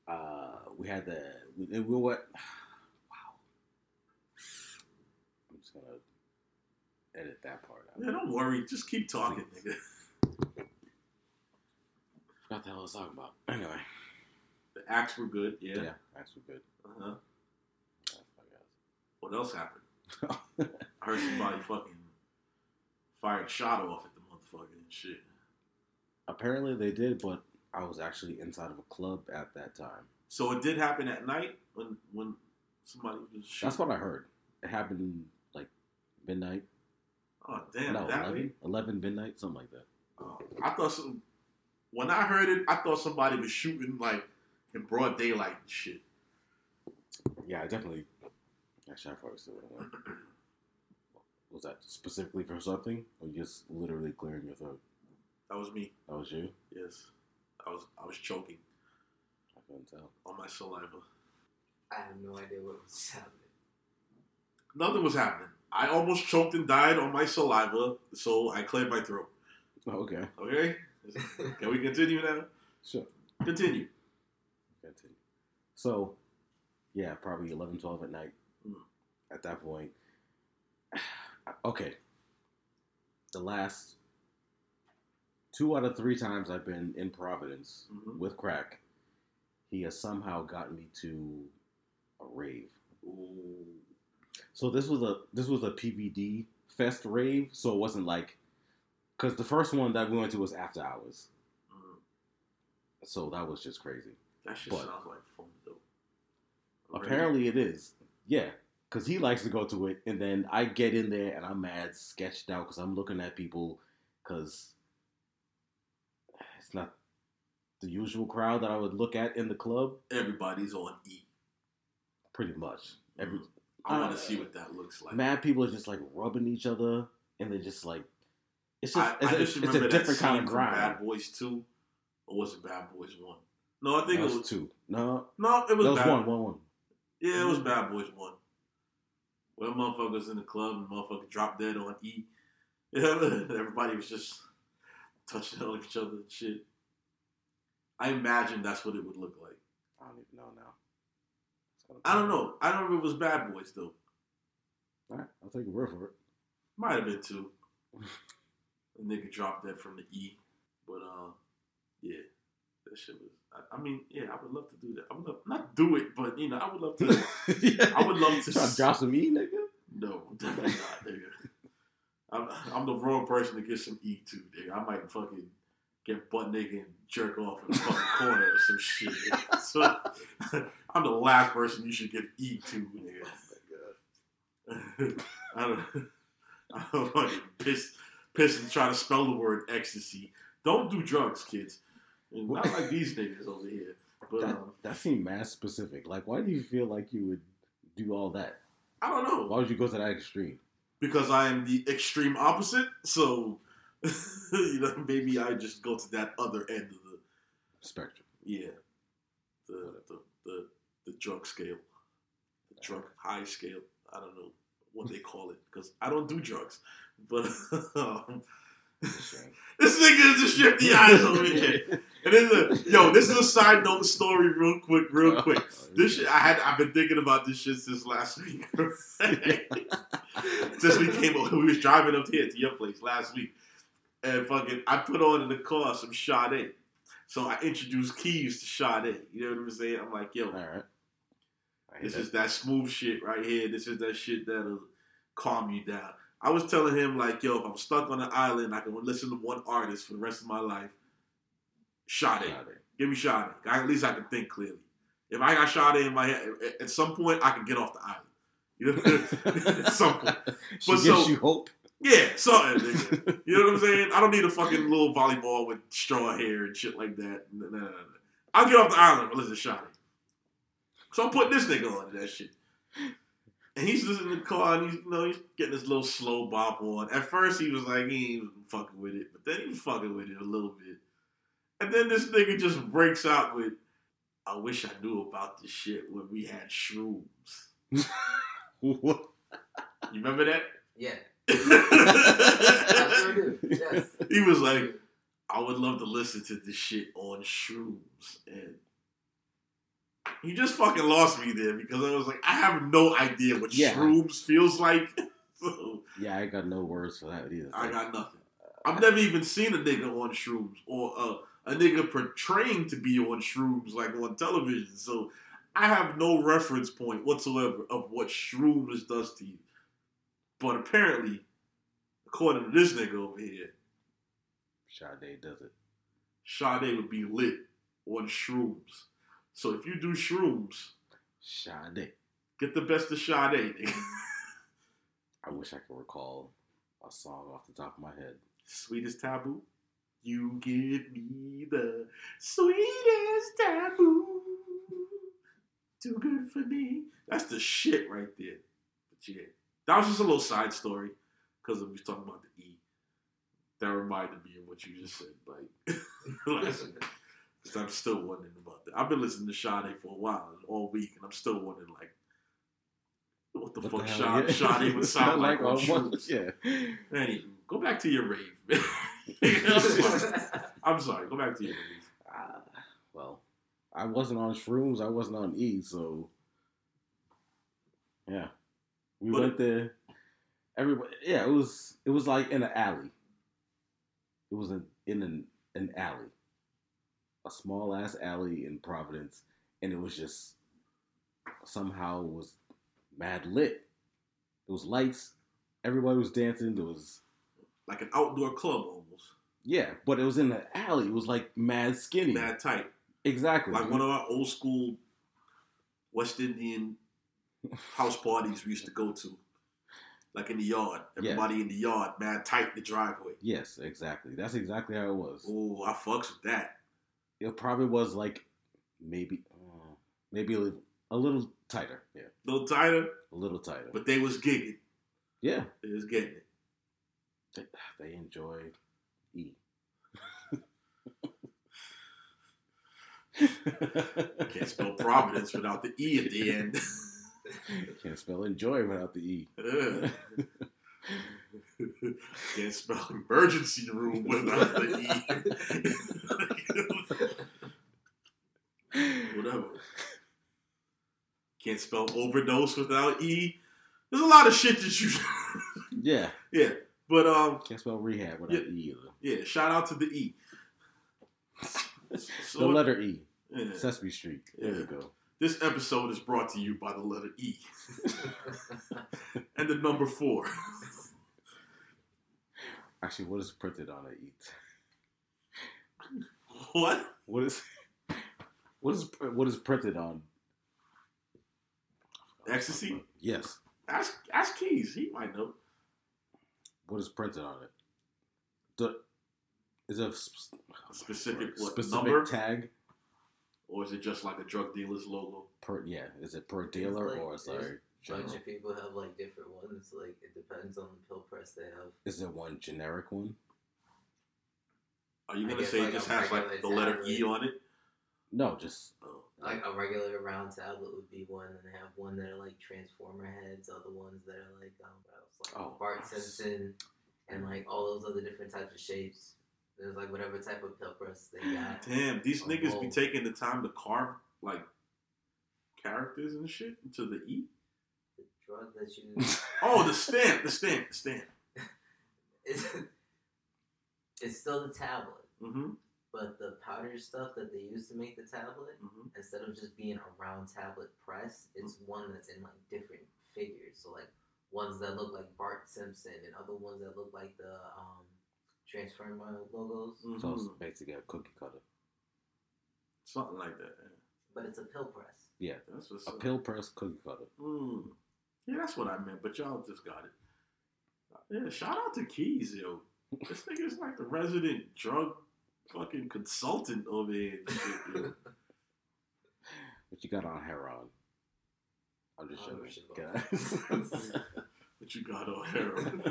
Uh, we had the we, we what? Wow. I'm just gonna edit that part out. yeah, don't worry. Just keep talking, nigga. Forgot the hell I was talking about. Anyway, The acts were good. yeah, Yeah. acts were good. Uh-huh. What else happened? I heard somebody fucking fired shot off at the motherfucker and shit. Apparently they did, but I was actually inside of a club at that time. So it did happen at night when when somebody was shooting. That's what I heard. It happened like midnight. Oh damn, no, that 11, 11 midnight, something like that. Oh, I thought some. When I heard it, I thought somebody was shooting like in broad daylight and shit. Yeah, I definitely. Actually, I probably still would have went. Was that specifically for something, or just literally clearing your throat? That was me. That was you. Yes, I was. I was choking I couldn't tell. on my saliva. I have no idea what was happening. Nothing was happening. I almost choked and died on my saliva, so I cleared my throat. Oh, okay, Okay, can we continue now? sure. Continue. Continue. So, yeah, probably 11, 12 at night. Mm. At that point, okay. The last two out of three times I've been in Providence Mhm. with crack, he has somehow gotten me to a rave. Ooh. So this was a this was a PVD fest rave, so it wasn't like because the first one that we went to was after hours, Mm. so that was just crazy. That shit But- sounds like fun though. Apparently it is, yeah, because he likes to go to it, and then I get in there and I'm mad sketched out because I'm looking at people because it's not the usual crowd that I would look at in the club. everybody's on E. Pretty much every I want to see what that looks like. mad people are just like rubbing each other, and they're just like it's just I, it's, I a, just it's remember a different kind of grind. Bad Boys Two, or was it Bad Boys One? No, I think it was was two. No, No, it was, was bad. one, one, one. Yeah, it mm-hmm. was Bad Boys One. Where motherfuckers in the club and motherfucker dropped dead on E. Everybody was just touching on each other and shit. I imagine that's what it would look like. I don't even know now. I don't know. I don't know if it was Bad Boys though. All right, I'll take your word for it. Might have been two. A nigga dropped dead from the E, but uh, yeah, that shit was. I, I mean, yeah, I would love to do that. I would love, not do it, but you know, I would love to. yeah. I would love to Try s- drop some E, nigga. No, definitely not, nigga. I'm, I'm the wrong person to get some E to, nigga. I might fucking get butt naked and jerk off in the fucking corner or some shit. So I'm the last person you should give E to, nigga. I don't, I don't fucking piss, piss and try to spell the word ecstasy. Don't do drugs, kids. And not like these niggas over here. But That, um, that seemed mass specific. Like, why do you feel like you would do all that? I don't know. Why would you go to that extreme? because I am the extreme opposite. So, you know, maybe I just go to that other end of the Spectrum. yeah, the the the, the drug scale, the drug high scale. I don't know what they call it because I don't do drugs. But um, It's a shame. this nigga is just shifty eyes over here. And then the yo, this is a side note story, real quick, real quick. This shit, I had, I've been thinking about this shit since last week. since we came, over we was driving up here to your place last week, and fucking, I put on in the car some Sade. So I introduced Keys to Sade. You know what I'm saying? I'm like, yo, All right. This that. is that smooth shit right here. This is that shit that'll calm you down. I was telling him like, yo, if I'm stuck on an island, I can listen to one artist for the rest of my life. Sade. Sade. Give me Sade. I, at least I can think clearly. If I got Sade in my head, at- at some point I can get off the island. You know, at some point. she But gives so- you hope. Yeah, something. Nigga. You know what I'm saying? I don't need a fucking little volleyball with straw hair and shit like that. No, no, no, no. I'll get off the island and listen to Sade. So I'm putting this nigga on that shit. And he's just in the car and he's, you know, he's getting this little slow bop on. At first he was like, he ain't fucking with it, but then he was fucking with it a little bit. And then this nigga just breaks out with, I wish I knew about this shit when we had shrooms. What? You remember that? Yeah. I he sure. Yes. was like, I would love to listen to this shit on shrooms. And he just fucking lost me there because I was like, I have no idea what Yeah. shrooms feels like. so Yeah, I got no words for that either. I got nothing. I've never even seen a nigga on shrooms or uh, a nigga portraying to be on shrooms like on television. So I have no reference point whatsoever of what shrooms does to you. But apparently, according to this nigga over here, Sade does it. Sade would be lit on shrooms. So if you do shrooms, Sade. get the best of Sade, nigga. I wish I could recall a song off the top of my head. Sweetest taboo. You give me the sweetest taboo. Too good for me. That's the shit right there. But yeah, that was just a little side story because we was talking about the E. That reminded me of what you just said. Like, last week. I'm still wondering about that. I've been listening to Sade for a while, all week, and I'm still wondering, like, what the What fuck the hell? Sade, Sade would sound like, on on shrooms. Yeah. Anywho, go back to your rave. man. I'm, sorry. I'm sorry. Go back to your rave. Ah, well, I wasn't on shrooms. I wasn't on E, so yeah, we But- went there. Everybody, yeah, it was it was like in an alley. It was in in an, an alley, a small ass alley in Providence, and it was just somehow was mad lit. There was lights. Everybody was dancing. There was Like an outdoor club almost. yeah, but it was in an alley. It was like mad skinny. Mad tight. exactly. Like one of our old school West Indian house parties we used to go to. Like in the yard. Yeah. Everybody in the yard, man, tight in the driveway. Yes, exactly. That's exactly how it was. Oh, I fucks with that. It probably was like maybe, uh, maybe a little, a little tighter. Yeah, A little tighter, a little tighter. but they was gigging. yeah, They was getting it. they, they enjoyed E. Can't spell Providence without the E at the end. Can't spell enjoy without the E. Can't spell emergency room without the E. Whatever. Can't spell overdose without E. There's a lot of shit that you. yeah, yeah, but um, can't spell rehab without Yeah. E either. yeah. Shout out to the E. So the letter E, yeah. Sesame Street. There Yeah. you go. This episode is brought to you by the letter E and the number four. Actually, what is printed on it? Eat. What? What is what is what is printed on? Ecstasy? Yes. Ask ask Keys. He might know. What is printed on it? The is a sp- Specific what specific number? tag or is it just like a drug dealer's logo? per? Yeah, is it per dealer like- or is there's- like general? bunch of people have like different ones. Like it depends on the pill press they have. Is there one generic one? Are you gonna say like it just has like the letter tablet. E on it? No, just Oh. Like a regular round tablet would be one, and they have one that are like transformer heads, other ones that are like um, what else? like Oh, Bart. Simpson, and like all those other different types of shapes. There's like whatever type of pill press they got. Damn, these niggas be taking the time to carve like characters and shit into the E. The drug that you Oh, the stamp, the stamp, the stamp. it's, it's still the tablet, Mm-hmm. but the powder stuff that they use to make the tablet, mm-hmm. instead of just being a round tablet press, it's one that's in like different figures. So like ones that look like Bart Simpson and other ones that look like the um, Transformer logos. Mm-hmm. so it's basically a cookie cutter. Something like that. But it's a pill press. Yeah, That's what's a up. pill press cookie cutter. Mm. Yeah, that's what I meant, but y'all just got it. Yeah, shout out to Keys, yo. This nigga's like the resident drug fucking consultant over here. and. What you got on heroin? I'm just I don't joking. guys. what you got on heroin?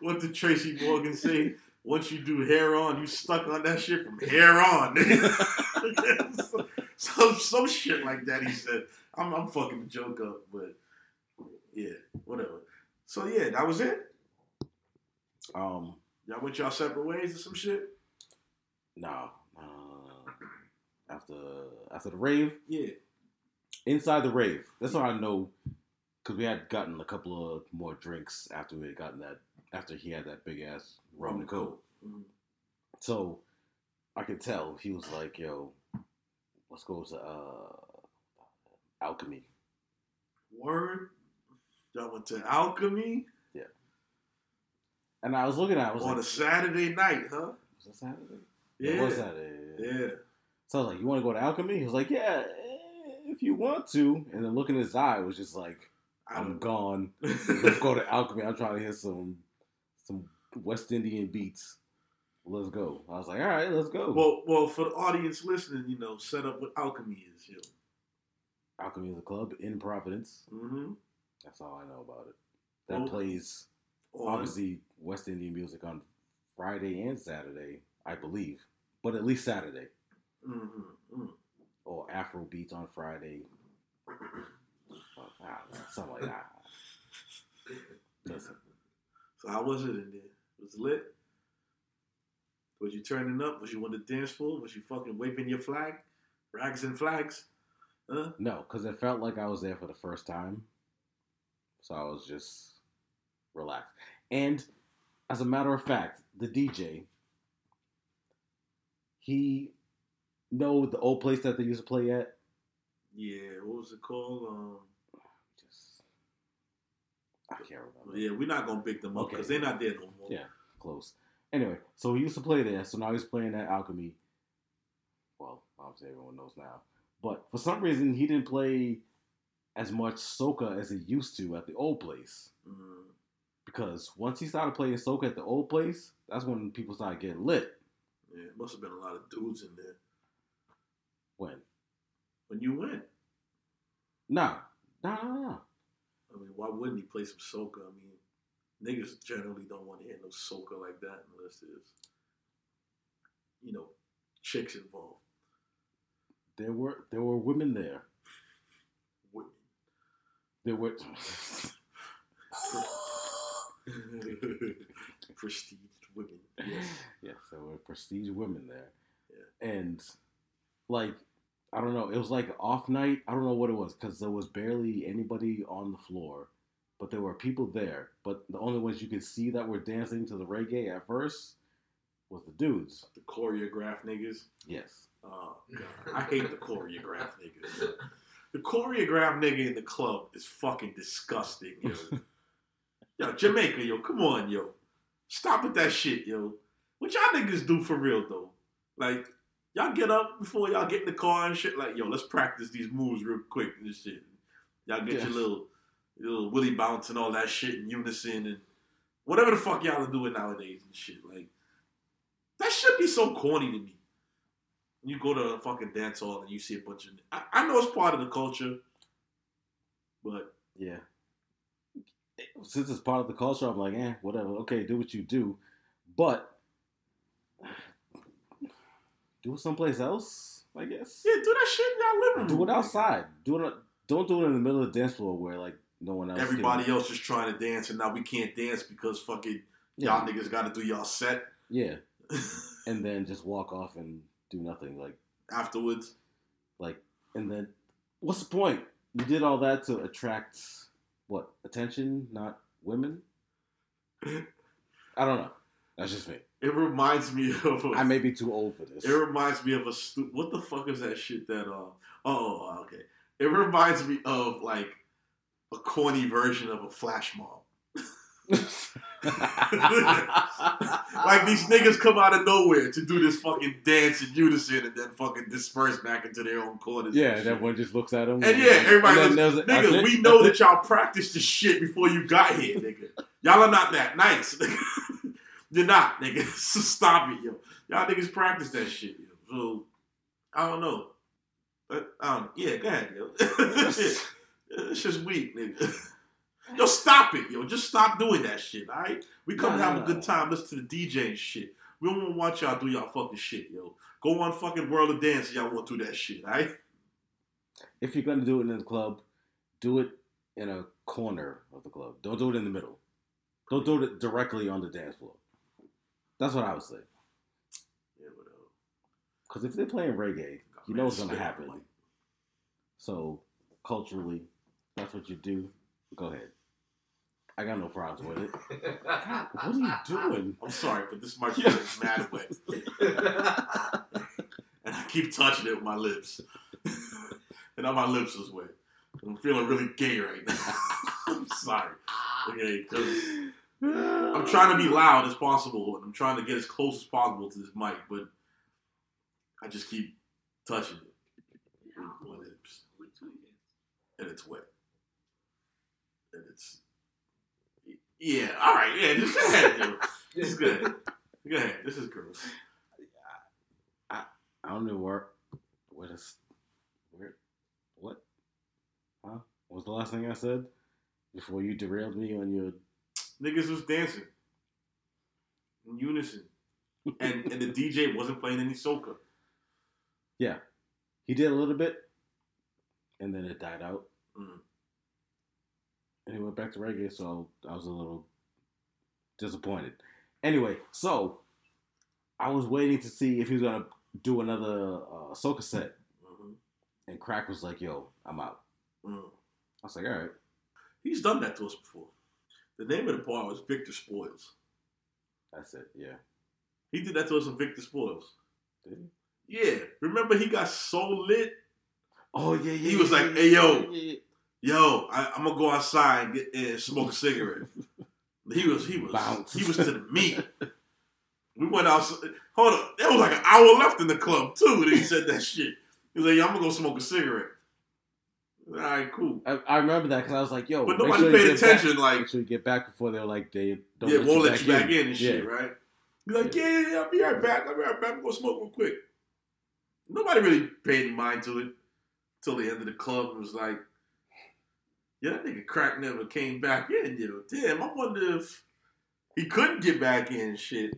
What did Tracy Morgan say? Once you do hair on, you stuck on that shit from hair on. some some shit like that. He said. I'm I'm fucking the joke up, but yeah, whatever. So yeah, that was it. um, Y'all went y'all separate ways or some shit. no, no. After after the rave, Yeah. inside the rave. That's how I know because we had gotten a couple of more drinks after we had gotten that after he had that big ass rum and coke. Mhm. So I could tell he was like, "Yo, let's go to uh, alchemy." Word. Y'all went to Alchemy Yeah. And I was looking at, it, I was on like, a Saturday night, huh? "Was that Saturday? Yeah. It was Saturday." Yeah. So I was like, "You want to go to alchemy?" He was like, "Yeah, eh, if you want to." And then looking in his eye was just like, "I'm gone. Let's go to alchemy. I'm trying to hear some some West Indian beats. Let's go." I was like, "All right, let's go." well, well, for the audience listening, you know, set up what Alchemy is, yo. Alchemy is a club in Providence. Mm-hmm. That's all I know about it. That plays obviously West Indian music on Friday and Saturday, I believe, but at least Saturday Mm-hmm. or Afro beats on Friday, Or, I don't know, something like that. Listen, So how was it in there? Was it lit? Was you turning up? Was you on the dance floor? Was you fucking waving your flag? Rags and flags? Huh? no, because it felt like I was there for the first time, so I was just relaxed. And as a matter of fact, the DJ, he know the old place that they used to play at. Yeah, what was it called? Um, I can't remember. yeah, we're not gonna pick them up Okay. because they're not there no more. Yeah. Close. Anyway, so he used to play there, so now he's playing at Alchemy. Well, obviously everyone knows now. But for some reason, he didn't play as much soca as he used to at the old place. Mm, Because once he started playing soca at the old place, that's when people started getting lit. yeah, it must have been a lot of dudes in there When? when you went. Nah. Nah, nah, nah. I mean, why wouldn't he play some soca? I mean, niggas generally don't want to hear no soca like that unless there's, you know, chicks involved. There were there were women there. Women. There were Prestige women. Yes. yes, there were prestige women there. Yeah. And like I don't know, it was like off night. I don't know what it was because there was barely anybody on the floor, but there were people there. But the only ones you could see that were dancing to the reggae at first was the dudes. The choreograph niggas. Yes. Oh god, I hate the choreograph niggas. The choreograph nigga in the club is fucking disgusting, yo. yo, Jamaica, yo, come on, yo. Stop with that shit, yo. What y'all niggas do for real though? Like, y'all get up before y'all get in the car and shit. Like, yo, let's practice these moves real quick and shit. Y'all get Yeah. your little, your little willy bounce and all that shit in unison and whatever the fuck y'all are doing nowadays and shit. Like, that should be so corny to me. You go to a fucking dance hall and you see a bunch of. I, I know it's part of the culture, but yeah. Since it's part of the culture, I'm like, eh, whatever. Okay, do what you do, but do it someplace else. I guess. Yeah, do that shit in y'all living room. Do it outside. Do it. Don't do it in the middle of the dance floor where like no one else. Everybody can- else just trying to dance, and now we can't dance because fucking Yeah. y'all niggas got to do y'all set Yeah, and then just walk off and do nothing. Like, afterwards. like, and then what's the point? You did all that to attract what attention, not women. I don't know. That's just me. It reminds me of. A, I may be too old for this. It reminds me of a stu- what the fuck is that shit that uh oh okay. It reminds me of like a corny version of a flash mob. Like these niggas come out of nowhere to do this fucking dance in unison and then fucking disperse back into their own corners. yeah, and and shit. just looks at them. And yeah, everybody and looks, then there's- nigga, that's we know that y'all practiced this shit before you got here, nigga. Y'all are not that nice. You're not, nigga. So stop it, yo. Y'all niggas practice that shit, yo. So I don't know. But, um, yeah, go ahead, yo. Shit. it's just weak, nigga. Yo, stop it, yo. Just stop doing that shit, alright? We come No, to have no, a good time, listen to the DJ and shit. We don't want to watch y'all do y'all fucking shit, yo. Go on fucking World of Dance if y'all want to do that shit, alright? if you're gonna do it in the club, do it in a corner of the club. Don't do it in the middle. Don't do it directly on the dance floor. That's what I would say. Yeah, whatever. Because if they're playing reggae, you know what's gonna happen. So culturally, that's what you do. Go ahead. I got no problems with it. God, what are you doing? I'm sorry, but this microphone is mad wet. And I keep touching it with my lips. and now my lips is wet. I'm feeling really gay right now. I'm sorry. Okay, because I'm trying to be loud as possible and I'm trying to get as close as possible to this mic, but I just keep touching it with my lips. And it's wet. And it's. Yeah, alright, yeah, just go ahead, yo. This is good. Go ahead. This is gross. I don't know where. What is? Where? What? Huh? What was the last thing I said before you derailed me on your? Niggas was dancing in unison, and and the DJ wasn't playing any soca. Yeah, he did a little bit, and then it died out, Mm. and he went back to reggae. So I was a little disappointed. Anyway, so I was waiting to see if he was gonna do another uh, soca set, Mhm. and Crack was like, "Yo, I'm out." Mm. I was like, "All right." He's done that to us before. The name of the bar was Victor Spoils. That's it. Yeah. He did that to us on Victor Spoils. Did he? Yeah, remember he got so lit. Oh yeah, yeah. He was yeah, like, "Hey, yo." yeah, yeah. Yo, I, I'm gonna go outside and, get, and smoke a cigarette. He was he was Bounce. he was to the meat. We went outside. Hold on, there was like an hour left in the club too. That he said that shit. He was like, "Yeah, I'm gonna go smoke a cigarette." All right, cool. I, I remember that because I was like, "Yo," But nobody sure paid get back- attention. Like, Make sure you get back before they're like they don't. yeah, let won't you let you back in and shit, Yeah. right? Be like, yeah, yeah, yeah, I'll be right back. I'll be right back. I'm gonna smoke real quick. Nobody really paid any mind to it till the end of the club It was like, yeah, that nigga crack never came back in, you know. Damn, I wonder if he couldn't get back in and shit.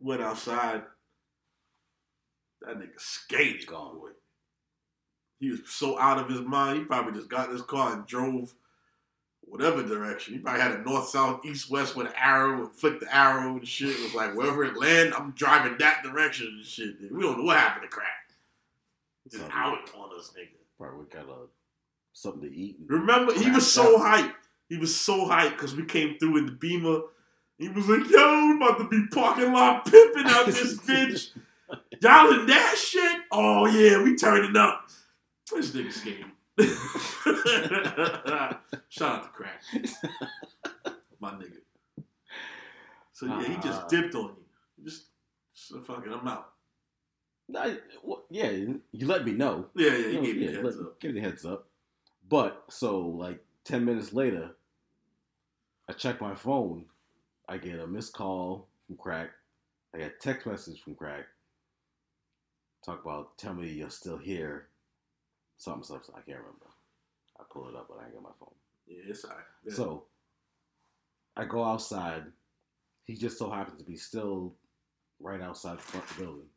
Went outside. That nigga skated. Gone. Boy. He was so out of his mind. He probably just got in his car and drove whatever direction. He probably had a north, south, east, west with an arrow and flicked the arrow and shit. It was like, wherever it land, I'm driving that direction and shit. We don't know what happened to crack. Just out on us, nigga. Probably we got a something to eat. Remember, he was so hyped. He was so hyped because we came through in the Beamer. He was like, yo, we about to be parking lot pimping out this bitch. Y'all in that shit? Oh, yeah, we turning up. This nigga skating. Shout out to Crack. My nigga. So, yeah, he just Ah. dipped on you. Just, just fucking, I'm out. Nah, well, yeah, you let me know. Yeah, yeah, You he know, gave me yeah, the heads let- up. Give me the heads up. But so like ten minutes later, I check my phone. I get a missed call from Crack. I get a text message from Crack. Talk about tell me you're still here. Something, something. I can't remember. I pull it up, but I ain't got my phone. Yeah, it's alright. Yeah. So I go outside. He just so happens to be still right outside the front of the building.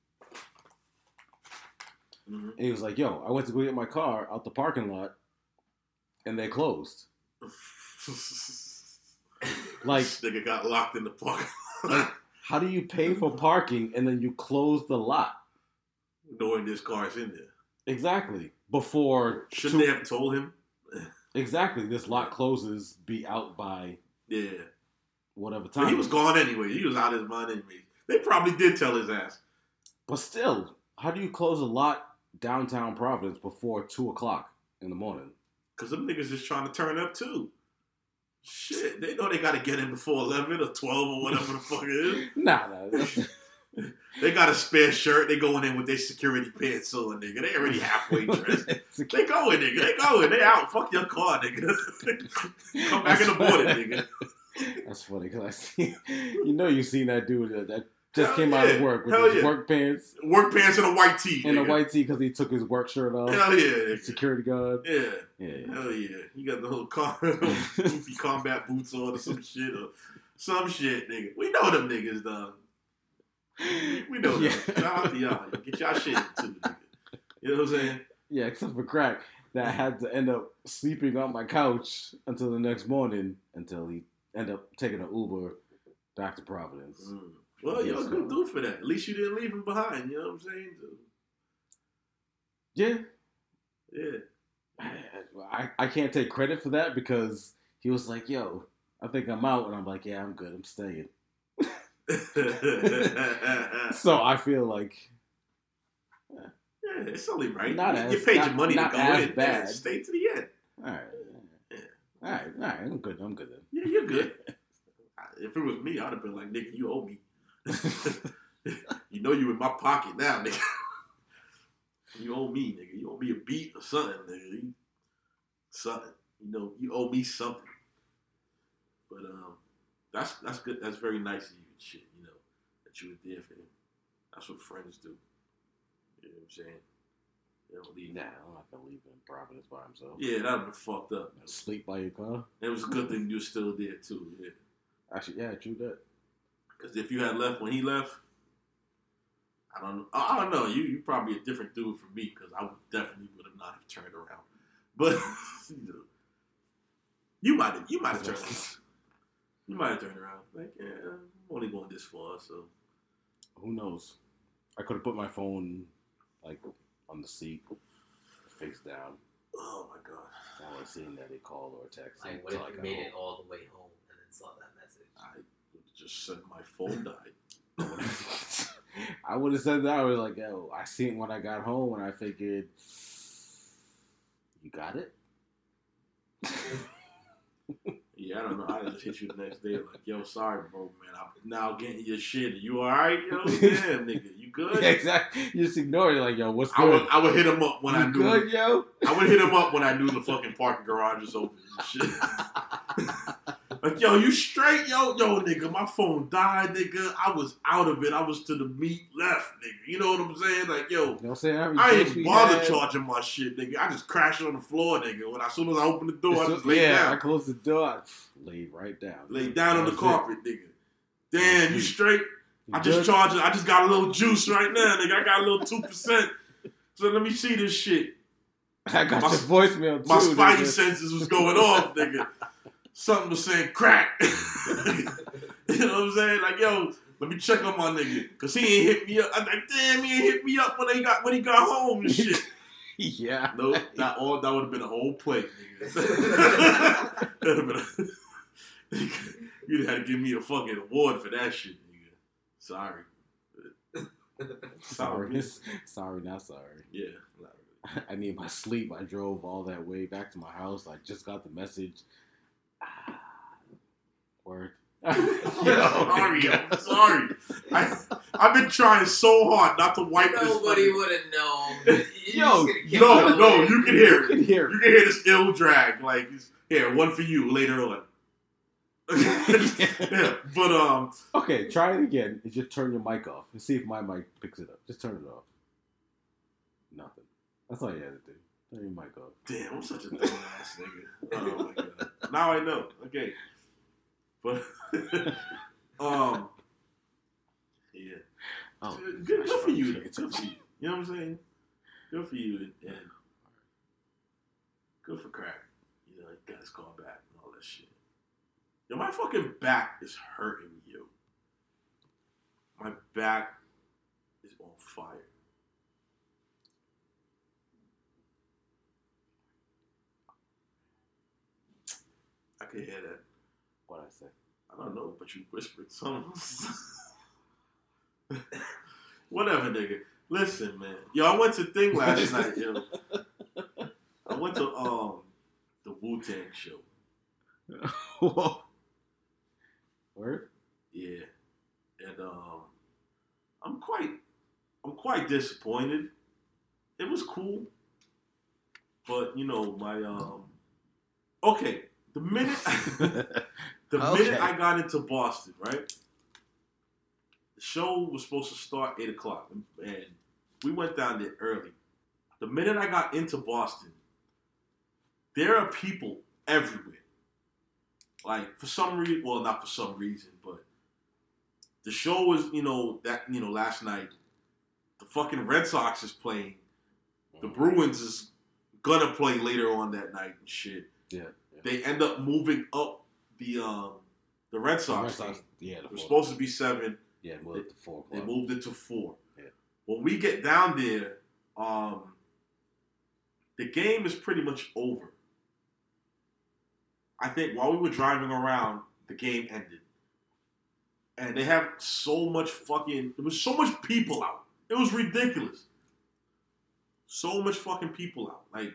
Mhm. And he was like, "Yo, I went to go get my car out the parking lot, and they closed." Like- this nigga got locked in the park. Like, how do you pay for parking and then you close the lot? Knowing this car's in there. Exactly. Before Shouldn't two- they have told him? exactly this lot closes, be out by Yeah. whatever But time. he was gone anyway. He was out of his mind anyway. They probably did tell his ass. But still, how do you close a lot downtown Providence before two o'clock in the morning? Because them niggas just trying to turn up too. Shit, they know they got to get in before 11 or 12 or whatever the fuck it is. Nah, nah. That's- They got a spare shirt. They going in with their security pants on, nigga. They already halfway dressed. They going, nigga. They going. They out. Fuck your car, nigga. Come back in the morning, nigga. That's funny because I see, you know, you seen that dude that, that just Hell came out of work with Hell his yeah. work pants Work pants and a white tee. and a white tee because he took his work shirt off. Hell yeah. Security guard. Yeah. Yeah. Hell yeah. You got the whole car, goofy combat boots on or some shit or some shit, nigga. We know them niggas, dog. We know. Yeah. Shout out to y'all. Get y'all shit too. You know what I'm saying? Yeah, except for crack that I had to end up sleeping on my couch until the next morning until he ended up taking an Uber back to Providence. Mm. Well, Yes, good dude for that. At least you didn't leave him behind. You know what I'm saying? Yeah, Yeah. I, I can't take credit for that because he was like, "Yo, I think I'm out," and I'm like, "Yeah, I'm good. I'm staying." So I feel like yeah, it's only right. Not you, as- you paid not- your money not to go as in. bad. Stay to the end. all right, all right, all right. I'm good. I'm good then. Yeah, you're good. if it was me, I'd have been like, nigga, you owe me. you know you in my pocket now, nigga. you owe me, nigga. You owe me a beat or something, nigga. You, something. You know, you owe me something. But um, that's that's good. That's very nice of you shit. You know that you were there for him. That's what friends do. You know what I'm saying? They don't leave. Nah, I'm not gonna leave him in Providence by himself. Yeah, that'd have been fucked up. Sleep by your car. It was a good thing you were still there too. Yeah. Actually, yeah, true that. Because if you had left when he left, I don't know. I don't know. You you probably a different dude from me because I would definitely would have not have turned around. But you, know, you might have you might have turned around. You might have turned around. Like yeah, only going this far, so Who knows? I could have put my phone like on the seat, face down. oh my god, I would have seen that they call or text. Like, what if till I you got made home. it all the way home and then saw that message? I would have just said my phone died. I would have said that. I was like, yo, I seen when I got home, and I figured, you got it. Yeah, I don't know. I just hit you the next day like, yo, sorry, bro, man. I'm now getting your shit. You all right, yo? Damn, nigga, you good? exactly. You just ignore it. Like, yo, what's I would, I would hit him up when I you knew good, yo? I would hit him up when I knew the fucking parking garage was open and shit. like, yo, you straight? Yo, yo, nigga, my phone died, nigga. I was out of it. I was to the meat left, nigga. You know what I'm saying? Like, yo, You know what I'm saying? I ain't bother had- charging my shit, nigga. I just crashed on the floor, nigga. When as soon as I opened the door, I just laid yeah, I down. closed the door. I laid right down. Laid down on the That's it. carpet, nigga. Damn, you straight? You I just good? charged it. I just got a little juice right now, nigga. I got a little two percent. So let me see this shit. I got my- your voicemail too. My spidey nigga. senses was going off, nigga. Something was saying crack. you know what I'm saying? Like, yo, let me check on my nigga. Cause he ain't hit me up. I'm like, damn, he ain't hit me up when he got when he got home and shit. yeah. No, not all that would have been a whole play, nigga. That'd have been a, You'd have had to give me a fucking award for that shit, nigga. Sorry. Sorry, sorry, not sorry. Yeah. I need my sleep. I drove all that way back to my house. I just got the message. Word. sorry, I'm sorry. I, I've been trying so hard not to wipe this. Nobody would have known. You Yo, just No, going. no, you can hear You can hear You can hear this ill drag. Like, here, one for you later on. yeah, but um, Okay, try it again. and Just turn your mic off and see if my mic picks it up. Just turn it off. Nothing. That's all you had to do. There you might go. Damn, I'm such a dumb ass nigga. Oh my god. Now I know. Okay. But um Yeah. Oh, good, good for you. Good for you. You know what I'm saying? Good for you and, and good for crack. You know, you his call back and all that shit. Yo, my fucking back is hurting you. My back is on fire. I can hear that. What I say? I don't know, but you whispered something. Whatever, nigga. Listen, man. Yo, I went to thing last night, yo. I went to um the Wu Tang show. Word? Yeah, and um, I'm quite, I'm quite disappointed. It was cool, but you know my um. Okay, the minute the Okay. minute I got into Boston, right? The show was supposed to start eight o'clock, and- we went down there early. The minute I got into Boston, there are people everywhere. Like for some reason, well, not for some reason, but the show was, you know, that you know, last night, the fucking Red Sox is playing. The mm-hmm. Bruins is gonna play later on that night and shit. Yeah. yeah. They end up moving up the um the Red The Sox. Red. Sox- yeah, the It was supposed to be seven. Yeah, moved it to four They moved it to four. Yeah. When we get down there, um, the game is pretty much over. I think while we were driving around, the game ended. And they have so much fucking. There was so much people out. It was ridiculous. So much fucking people out. Like,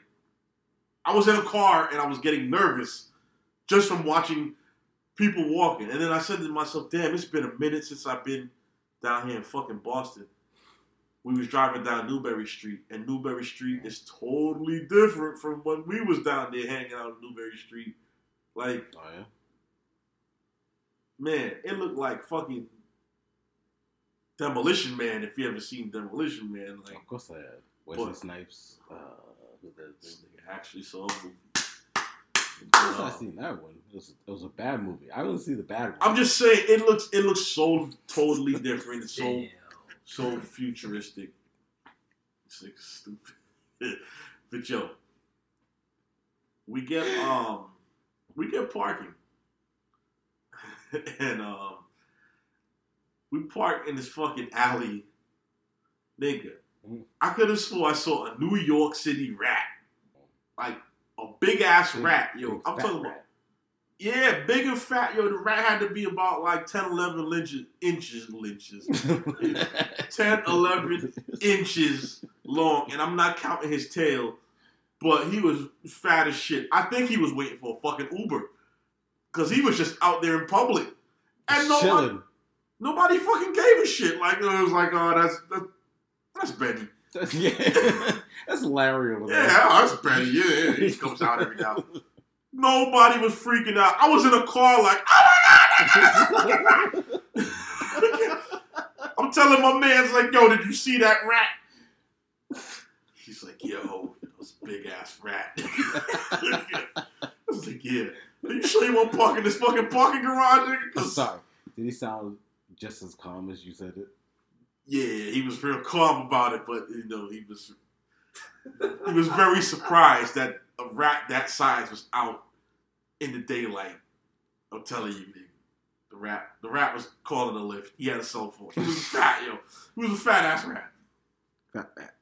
I was in a car and I was getting nervous just from watching people walking. And then I said to myself, damn, it's been a minute since I've been down here in fucking Boston. We was driving down Newbury Street, and Newbury Street is totally different from when we was down there hanging out on Newbury Street. Like, Oh yeah. man, it looked like fucking Demolition Man. If you ever seen Demolition Man, like, Of course I have. Wesley Snipes. Uh, who the- this the- nigga actually saw a movie. Of course I Uh, seen that one. It was, it was a bad movie. I didn't see the bad one. I'm just saying, it looks it looks so totally different. It's so so futuristic. It's like stupid. but yo, we get um we get parking. and um we park in this fucking alley. Nigga. Mhm. I could have swore I saw a New York City rat. Like a big ass Big- rat, yo. big I'm talking about rat. yeah, big and fat, yo. The rat had to be about like 10, 11 inches, inches, inches, 10, 11 inches long, and I'm not counting his tail, but he was fat as shit. I think he was waiting for a fucking Uber, cause he was just out there in public, and nobody, nobody fucking gave a shit. Like it was like, oh, that's that's, that's Benny. yeah, that's Larry over there. Yeah, that's Benny. Yeah, yeah, he comes out every now. Nobody was freaking out. I was in a car like, oh my god, that's a fucking rat. I'm telling my man's like, yo, did you see that rat? He's like, yo, oh, that was a big ass rat. I was like, yeah. Are you sure you won't park in this fucking parking garage? nigga? I'm 'Cause- sorry. Did he sound just as calm as you said it? Yeah, he was real calm about it, but you know, he was he was very surprised that a rat that size was out in the daylight. I'm telling you, nigga. The rat the rat was calling a lift. He had a cell phone. He was fat, yo. He was a fat ass rat. Fat rat.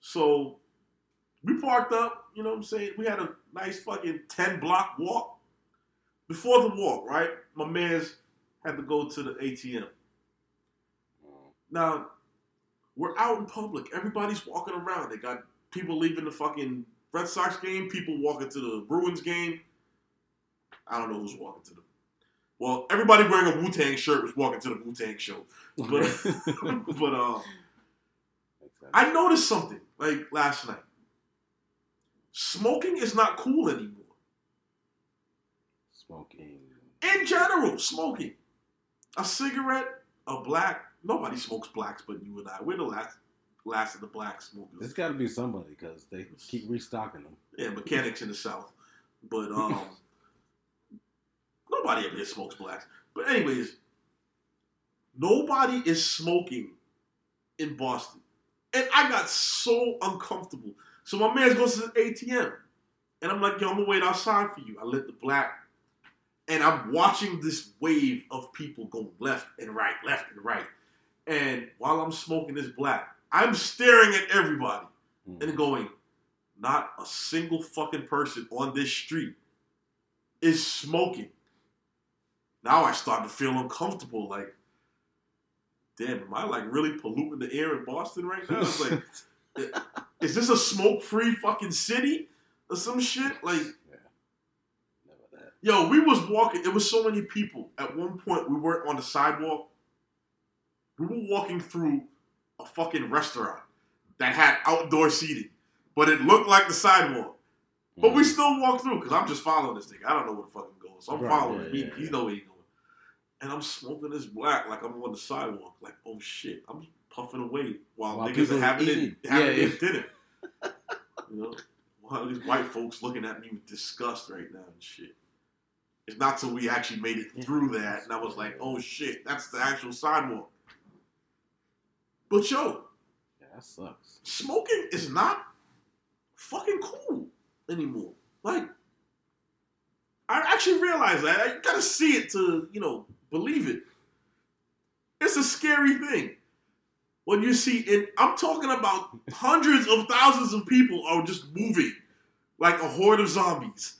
So we parked up, you know what I'm saying? We had a nice fucking 10 block walk. Before the walk, right? My man's had to go to the ATM. Mm. Now, we're out in public. Everybody's walking around. They got people leaving the fucking Red Sox game, people walking to the Bruins game. I don't know who's walking to the. Well, everybody wearing a Wu Tang shirt was walking to the Wu Tang show. But, but uh, I noticed something like last night. Smoking is not cool anymore. Smoking. In general, smoking. A cigarette, a black. Nobody smokes blacks but you and I. We're the last. Last of the black smokers. There's got to be somebody because they keep restocking them. Yeah, mechanics in the South. But um, nobody ever here smokes blacks. But anyways, nobody is smoking in Boston, and I got so uncomfortable. So my man goes to the ATM, and I'm like, "Yo, I'm gonna wait outside for you." I lit the black, and I'm watching this wave of people go left and right, left and right. And while I'm smoking this black, I'm staring at everybody Mm. and going, not a single fucking person on this street is smoking. Now I start to feel uncomfortable. Like, damn, am I like really polluting the air in Boston right now? It's like, is this a smoke-free fucking city or some shit? Like, Never yo, we was walking. It was so many people. At one point, we weren't on the sidewalk. We were walking through a fucking restaurant that had outdoor seating, but it looked like the sidewalk. But we Mm. still walk through because I'm just following this nigga. I don't know where the fucking goes. So I'm Right, following yeah, him. He, yeah, he yeah. know where he going. And I'm smoking this black like I'm on the sidewalk. Like, oh shit. I'm puffing away while, While niggas are having, eating. it, having Yeah, their dinner. you know? While these white folks looking at me with disgust right now and shit. It's not till we actually made it through that and I was like, oh shit, that's the actual sidewalk. But yo, Yeah, that sucks. smoking is not fucking cool anymore. Like, I actually realized that. You gotta see it to, you know, believe it. It's a scary thing. When you see it, I'm talking about hundreds of thousands of people are just moving like a horde of zombies,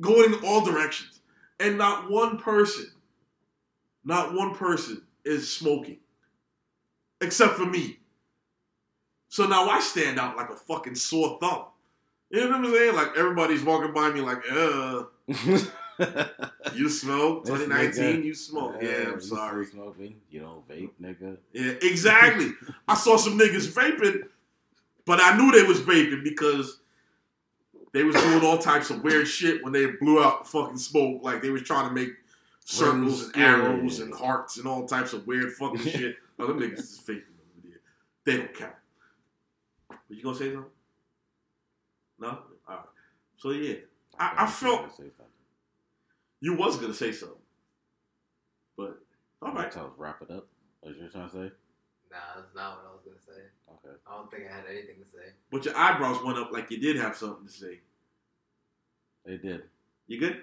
going in all directions. And not one person, not one person is smoking. Except for me. So now I stand out like a fucking sore thumb. You know what I'm saying? Like everybody's walking by me like, uh, you smoke? This 2019, nigga. you smoke. Yeah, Yeah, I'm sorry. Smoking. You don't vape, nigga. Yeah, exactly. I saw some niggas vaping, but I knew they was vaping because they was doing all types of weird shit when they blew out fucking smoke. Like they was trying to make circles and Yeah. arrows and hearts and all types of weird fucking shit. Oh, them niggas is vaping over there. They don't count. But you gonna say something? No? Alright. So yeah. I, I felt Say something. you was gonna say something. But all You wanna right. Tell us, wrap it up. What you trying to say? Nah, that's not what I was gonna say. Okay. I don't think I had anything to say. But your eyebrows went up like you did have something to say. They did. You good?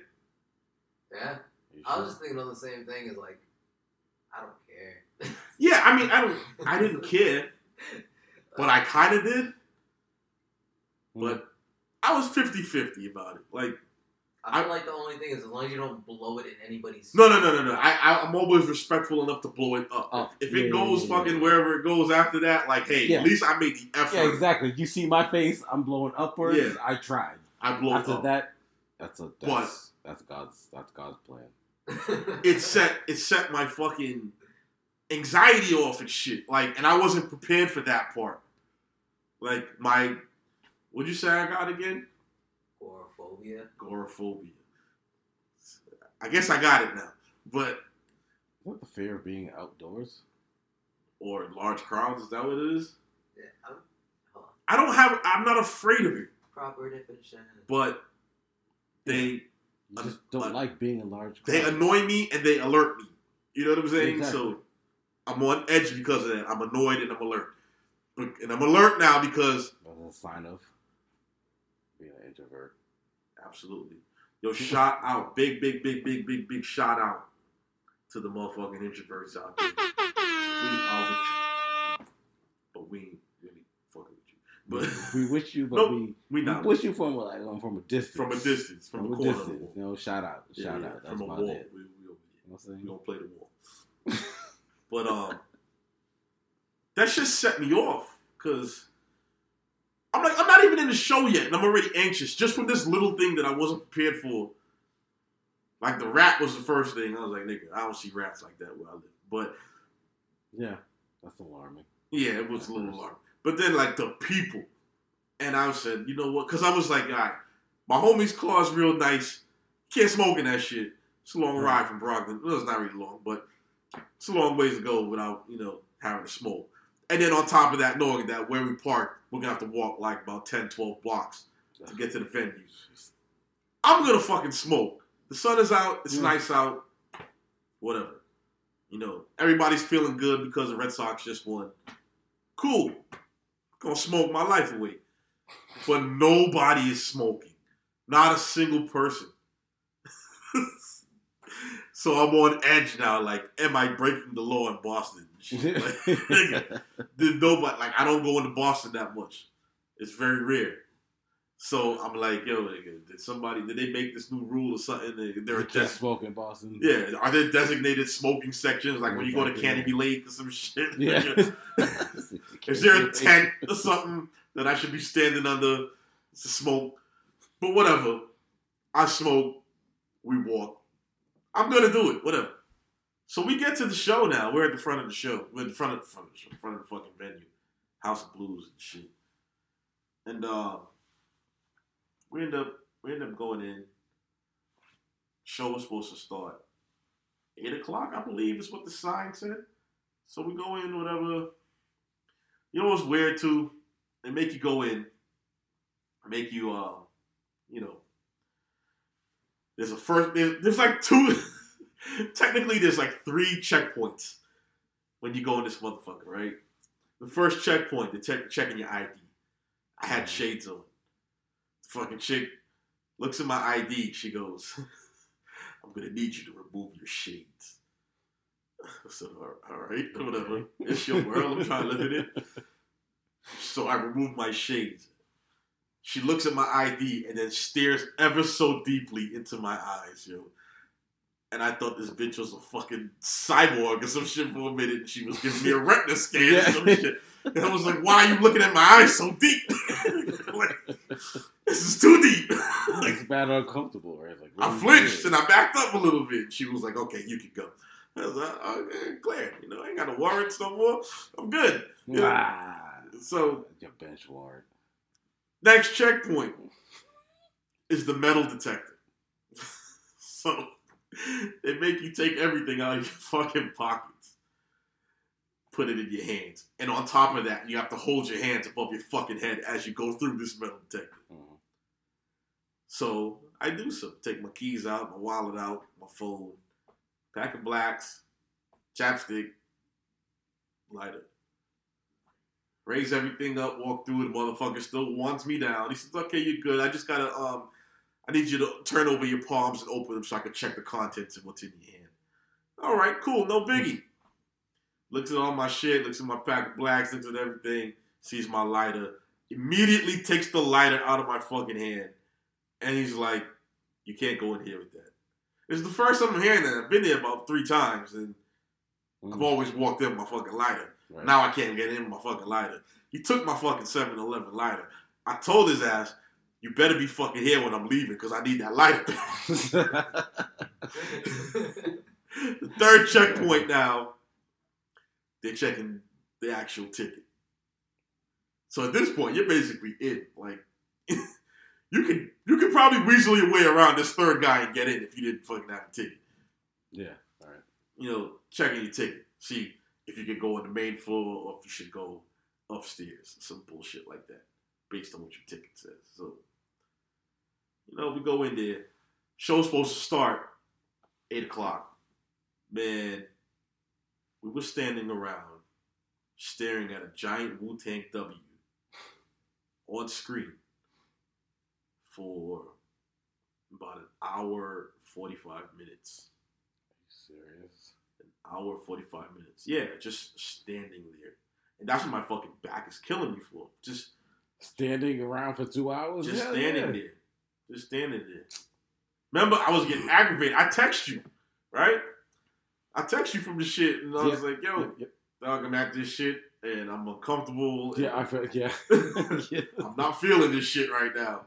Yeah, You I was just thinking on the same thing. as like, I don't care. Yeah, I mean, I don't, I didn't care, but I kind of did. But I was 50-50 about it. Like, I feel like the only thing is as long as you don't blow it in anybody's. no, no, no, no, no. I, I I'm always respectful enough to blow it up. Up. If Yeah, it goes yeah, fucking yeah. wherever it goes after that, like, hey, at least I made the effort. Yeah, exactly. You see my face. I'm blowing upwards. Yeah. I tried. I blow After up. that, that's a that's, that's God's that's God's plan. it set it set my fucking anxiety off and shit. Like, and I wasn't prepared for that part. Like my, what'd you say I got again? Agoraphobia. Agoraphobia. I guess I got it now, but What the fear of being outdoors? or large crowds. Is that what it is? Yeah, I'm, hold. I don't have. I'm not afraid of it, Proper definition. but they You just don't But- like being in large. they annoy me and they alert me. You know what I'm saying? Exactly. So I'm on edge because of that. I'm annoyed and I'm alert. And I'm alert now because a sign of being an introvert. absolutely. Yo, shout out. Big, big, big, big, big, big shout out to the motherfucking introverts out there. We are with you. But we ain't really fucking with you. But we wish you, but Nope, we, we we not wish you from like um, from a distance. from a distance, from, From a corner distance. of the wall. You know, shout out, shout yeah, out. That's from a wall. it. We, we, You know what I'm saying? we don't play the wall. but um, that just set me off because I'm like, I'm not even in the show yet, and I'm already anxious just from this little thing that I wasn't prepared for. Like the rap was the first thing. I was like, nigga, I don't see raps like that where I live. But Yeah, that's alarming. yeah, it was a little alarming. But then like the people, and I said, you know what? Because I was like, all right, my homie's car is real nice. Can't smoke in that shit. It's a long Right. ride from Brooklyn. Well, it's not really long, but it's a long ways to go without you know having to smoke. And then on top of that, knowing that where we park, we're gonna have to walk like about 10, 12 blocks to get to the venue. I'm gonna fucking smoke. The sun is out, it's Yeah. nice out, whatever. You know, everybody's feeling good because the Red Sox just won. Cool. Gonna smoke my life away. But nobody is smoking. Not a single person. So I'm on edge now. Like, am I breaking the law in Boston? Like, nobody like I don't go into Boston that much. It's very rare. So I'm like, yo, nigga, did somebody did they make this new rule or something? They- They're You a can't des- smoke in Boston. yeah, are there designated smoking sections like when you go to. Canobie Lake or some shit? Yeah. Is there a tent or something that I should be standing under to smoke? But whatever. I smoke. We walk. I'm gonna do it. Whatever. So we get to the show now. We're at the front of the show. We're in the front of the front of the show, front of the fucking venue, House of Blues and shit. And uh, we end up we end up going in. Show was supposed to start eight o'clock, I believe, is what the sign said. So we go in, whatever. You know what's weird too? They make you go in, make you, uh, you know. There's a first. There's, there's like two. technically, there's like three checkpoints when you go in this motherfucker, right? The first checkpoint, they're check, checking your ID. I had mm. shades on. The fucking chick looks at my ID. She goes, "I'm gonna need you to remove your shades." I said, "All right, whatever. It's your world. I'm trying to live in it." So I remove my shades. She looks at my ID and then stares ever so deeply into my eyes, yo. And I thought this bitch was a fucking cyborg or some shit for a minute. And she was giving me a retina scan or some shit. And I was like, why are you looking at my eyes so deep? like, this is too deep. like, it's bad uncomfortable, right? Like I you flinched and I backed up a little bit. She was like, okay, you can go. I was like, okay, glad. You know, I ain't got no warrants no more. I'm good. Ah, So your bench warrant. Next checkpoint is the metal detector. so they make you take everything out of your fucking pockets, put it in your hands, and on top of that, you have to hold your hands above your fucking head as you go through this metal detector. Mhm. So I do so. Take my keys out, my wallet out, my phone, pack of blacks, chapstick, lighter. Raise everything up, walk through it. The motherfucker still wants me down. He says, "Okay, you're good. I just gotta um, I need you to turn over your palms and open them so I can check the contents of what's in your hand." All right, cool, no biggie. Looks at all my shit, looks at my pack of blacks, looks at everything, sees my lighter, immediately takes the lighter out of my fucking hand, and he's like, "You can't go in here with that." It's the first time I'm hearing that. I've been there about three times, and I've Mhm. always walked in with my fucking lighter. Right. Now I can't get in with my fucking lighter. He took my fucking 7-Eleven lighter. I told his ass, "You better be fucking here when I'm leaving, because I need that lighter the third checkpoint now, they're checking the actual ticket. So at this point, you're basically in. Like, you can you can probably weasel your way around this third guy and get in if you didn't fucking have a ticket. yeah. All right. You know, checking your ticket, see if you could go on the main floor or if you should go upstairs, some bullshit like that, based on what your ticket says. So, you know, we go in there. Show's supposed to start eight o'clock. Man, we were standing around staring at a giant Wu Tang W on screen for about an hour, 45 minutes. Are you serious? Hour, 45 minutes. Yeah, just standing there. And that's what my fucking back is killing me for. Just Standing around for two hours? just Hell standing yeah. there. Just standing there. Remember, I was getting aggravated. I text you, right? I text you from the shit, and I was Yeah. like, yo, Yeah, dog, I'm at this shit, and I'm uncomfortable. yeah, I feel, yeah. yeah. I'm not feeling this shit right now.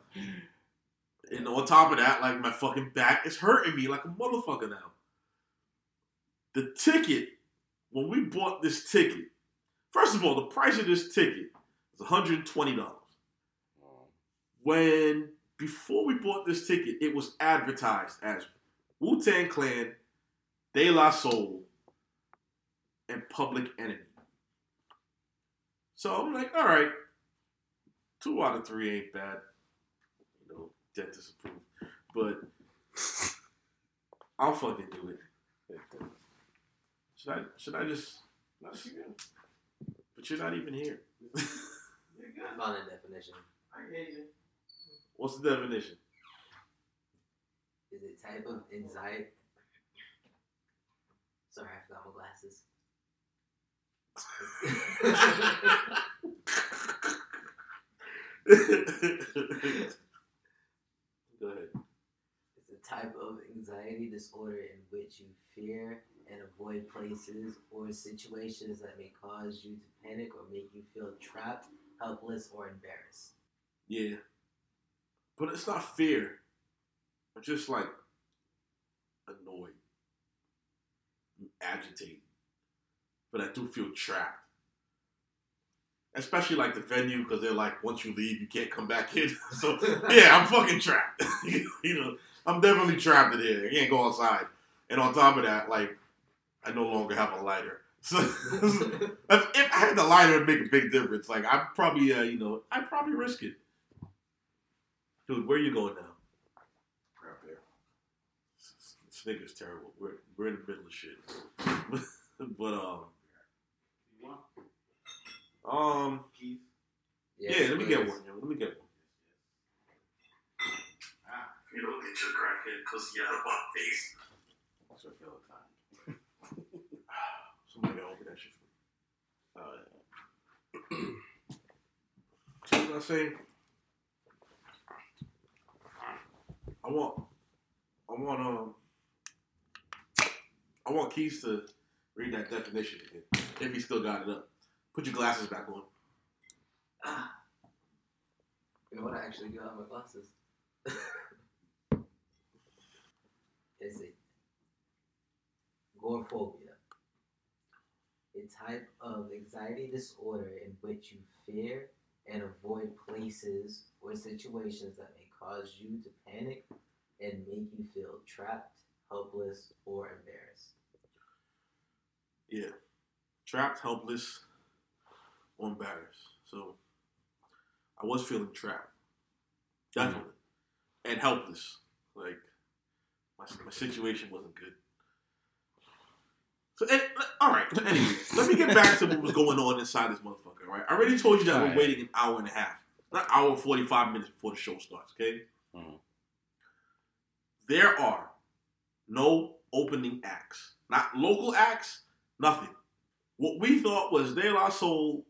And on top of that, like my fucking back is hurting me like a motherfucker now. The ticket, when we bought this ticket, first of all, the price of this ticket is $120. When before we bought this ticket, it was advertised as Wu Tang Clan, De La Soul, and Public Enemy. So I'm like, all right, two out of three ain't bad. You know, dentist approved. But I'll fucking do it. Should I? Should I just? Not But you're not even here. I found a definition. I hear you. What's the definition? Is it type of anxiety? Sorry, I forgot my glasses. Go ahead. It's a type of anxiety disorder in which you fear and avoid places or situations that may cause you to panic or make you feel trapped, helpless, or embarrassed. Yeah. But it's not fear. I'm just like annoyed, agitated. But I do feel trapped. Especially like the venue because they're like, once you leave, you can't come back in. so yeah, I'm fucking trapped. you know, I'm definitely trapped in here. I can't go outside. And on top of that, like, I no longer have a lighter. So if if I had the lighter, it'd make a big difference. Like I'd probably, uh, you know, I'd probably risk it. Dude, where are you going now? Right there. This this nigga's terrible. We're we're in the middle of shit. but um, um, Keith? yeah, let me get please. one. Yo. Let me get one. Ah, You don't get your crackhead because you out of my face. That's what I feel like time. Somebody gotta open that shit for me. So what I saying? I want, I want, um, I want Keys to read that definition again. If he still got it up. Put your glasses back on. Ah. You know what? I actually do have my glasses. Is it agoraphobia? A type of anxiety disorder in which you fear and avoid places or situations that may cause you to panic and make you feel trapped, helpless, or embarrassed. Yeah. Trapped, helpless, or embarrassed. So I was feeling trapped. Definitely. Mm-hmm. And helpless. Like my, my situation wasn't good. So and, all right, anyway, let me get back to what was going on inside this motherfucker, Right. I already told you that we're waiting an hour and a half. Not an hour forty five minutes before the show starts, okay? Mhm. There are no opening acts. Not local acts, nothing. What we thought was De La Soul,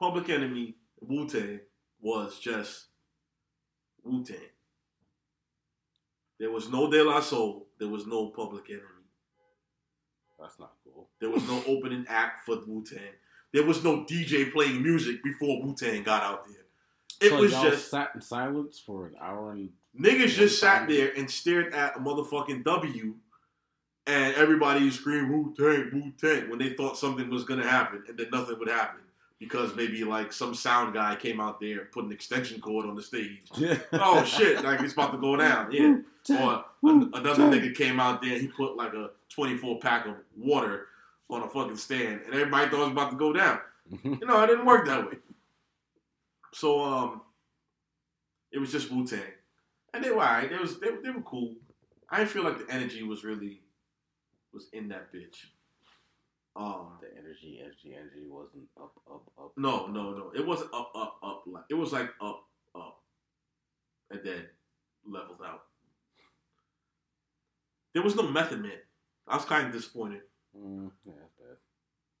Public Enemy, Wu Tang was just Wu Tang. There was no De La Soul. There was no Public Enemy. That's not cool. There was no opening act for Wu Tang. There was no DJ playing music before Wu Tang got out there. It so was just sat in silence for an hour and Niggas just sat there and stared at a motherfucking W, and everybody screamed Wu Tang, Wu Tang when they thought something was gonna happen, and then nothing would happen because maybe like some sound guy came out there and put an extension cord on the stage. oh shit, like it's about to go down, yeah. Or an- another nigga came out there, and he put like a 24 pack of water on a fucking stand, and everybody thought it was about to go down. You know, it didn't work that way. So um, it was just Wu Tang, and they were alright. They was they, they were cool. I didn't feel like the energy was really was in that bitch. Um, the energy, energy, energy wasn't up, up, up. no, no, no. It wasn't up, up, up. Like it was like up, up, and then leveled out. There was no Method Man. I was kind of disappointed. Mm, yeah.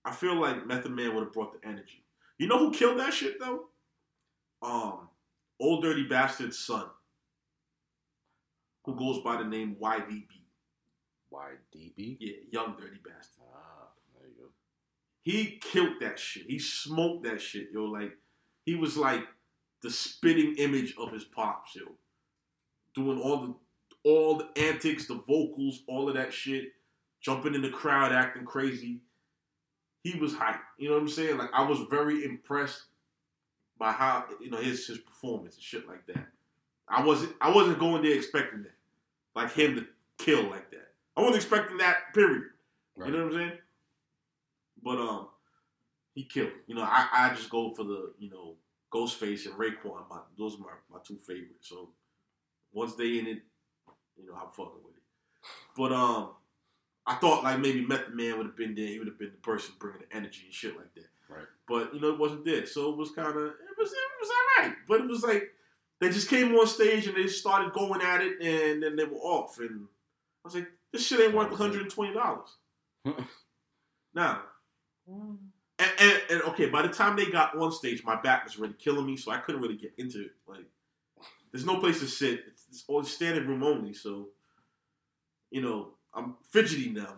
I feel like Method Man would have brought the energy. You know who killed that shit though? Um, Old Dirty Bastard's son, who goes by the name YDB. YDB. Yeah, Young Dirty Bastard. Ah, there you go. He killed that shit. He smoked that shit, yo. Like he was like the spitting image of his pops, yo. Doing all the all the antics, the vocals, all of that shit, jumping in the crowd, acting crazy. He was hype. You know what I'm saying? Like I was very impressed by how you know his his performance and shit like that. I wasn't I wasn't going there expecting that, like him to kill like that. I wasn't expecting that. Period. Right. You know what I'm saying? But um, he killed. You know, I, I just go for the you know Ghostface and Raekwon. My, those are my, my two favorites. So once they in it, you know, I'm fucking with it. But um, I thought like maybe Method Man would have been there. He would have been the person bringing the energy and shit like that. Right. But you know, it wasn't there. So it was kind of it was it was all right. But it was like they just came on stage and they started going at it, and then they were off. And I was like, this shit ain't worth 120 dollars. now, and, and, and okay, by the time they got on stage, my back was already killing me, so I couldn't really get into it. Like, there's no place to sit. It's, it's all standing room only. So, you know, I'm fidgety now,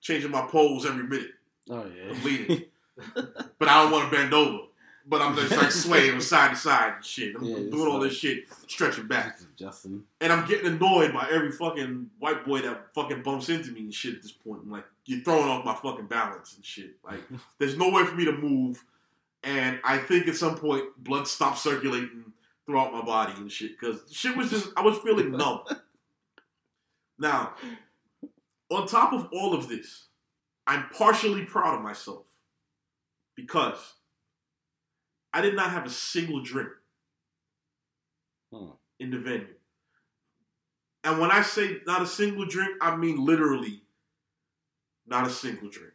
changing my pose every minute. Oh yeah. I'm bleeding. But I don't want to bend over. But I'm just like swaying from side to side and shit. I'm Yeah, doing all like- this shit, stretching back. Justin. And I'm getting annoyed by every fucking white boy that fucking bumps into me and shit at this point. I'm like, you're throwing off my fucking balance and shit. Like, there's no way for me to move. And I think at some point, blood stopped circulating throughout my body and shit. Because shit was just, I was feeling numb. Now, on top of all of this, I'm partially proud of myself because I did not have a single drink Hmm. in the venue. And when I say not a single drink, I mean literally not a single drink.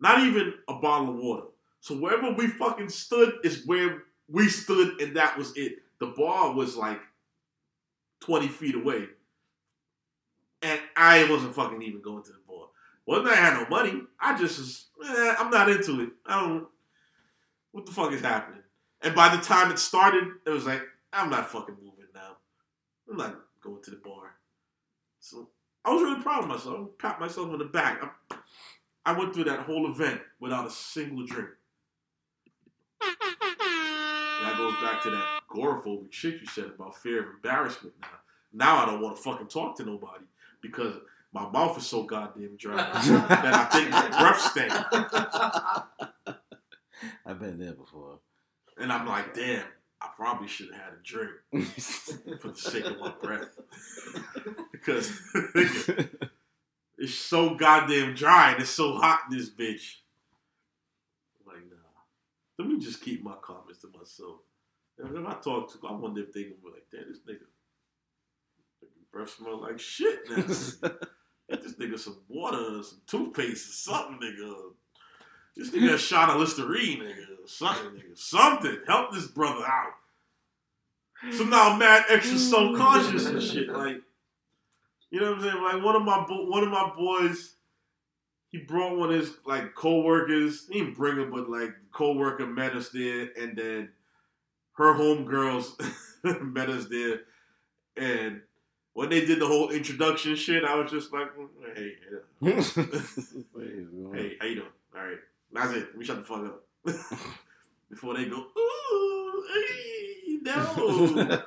Not even a bottle of water. So wherever we fucking stood is where we stood, and that was it. The bar was like 20 feet away. And I wasn't fucking even going to the bar. Wasn't I had no money. I just was, eh, I'm not into it. I don't, what the fuck is happening? And by the time it started, it was like, I'm not fucking moving now. I'm not going to the bar. So I was really proud of myself. I pat myself on the back. I, I went through that whole event without a single drink. That goes back to that agoraphobic shit you said about fear of embarrassment now. Now I don't want to fucking talk to nobody because my mouth is so goddamn dry that I think my breath stank. I've been there before. And I'm like, damn, I probably should have had a drink for the sake of my breath. because it's so goddamn dry and it's so hot in this bitch. Like, nah. Let me just keep my comments to myself. And if I talk to, I wonder if they gonna be like, damn, this nigga, breath smell like shit now. Get this nigga some water, some toothpaste, or something, nigga. This nigga a shot of Listerine, nigga. Something, nigga. Something. Help this brother out. So now I'm mad extra self conscious and shit. Like, you know what I'm saying? Like one of my bo- one of my boys, he brought one of his like co-workers. He didn't bring him, but like co-worker met us there, and then her homegirls met us there, and when they did the whole introduction shit, I was just like, mm, hey, yeah. hey, how you doing? All right, that's it. Let me shut the fuck up before they go. Ooh, hey, no.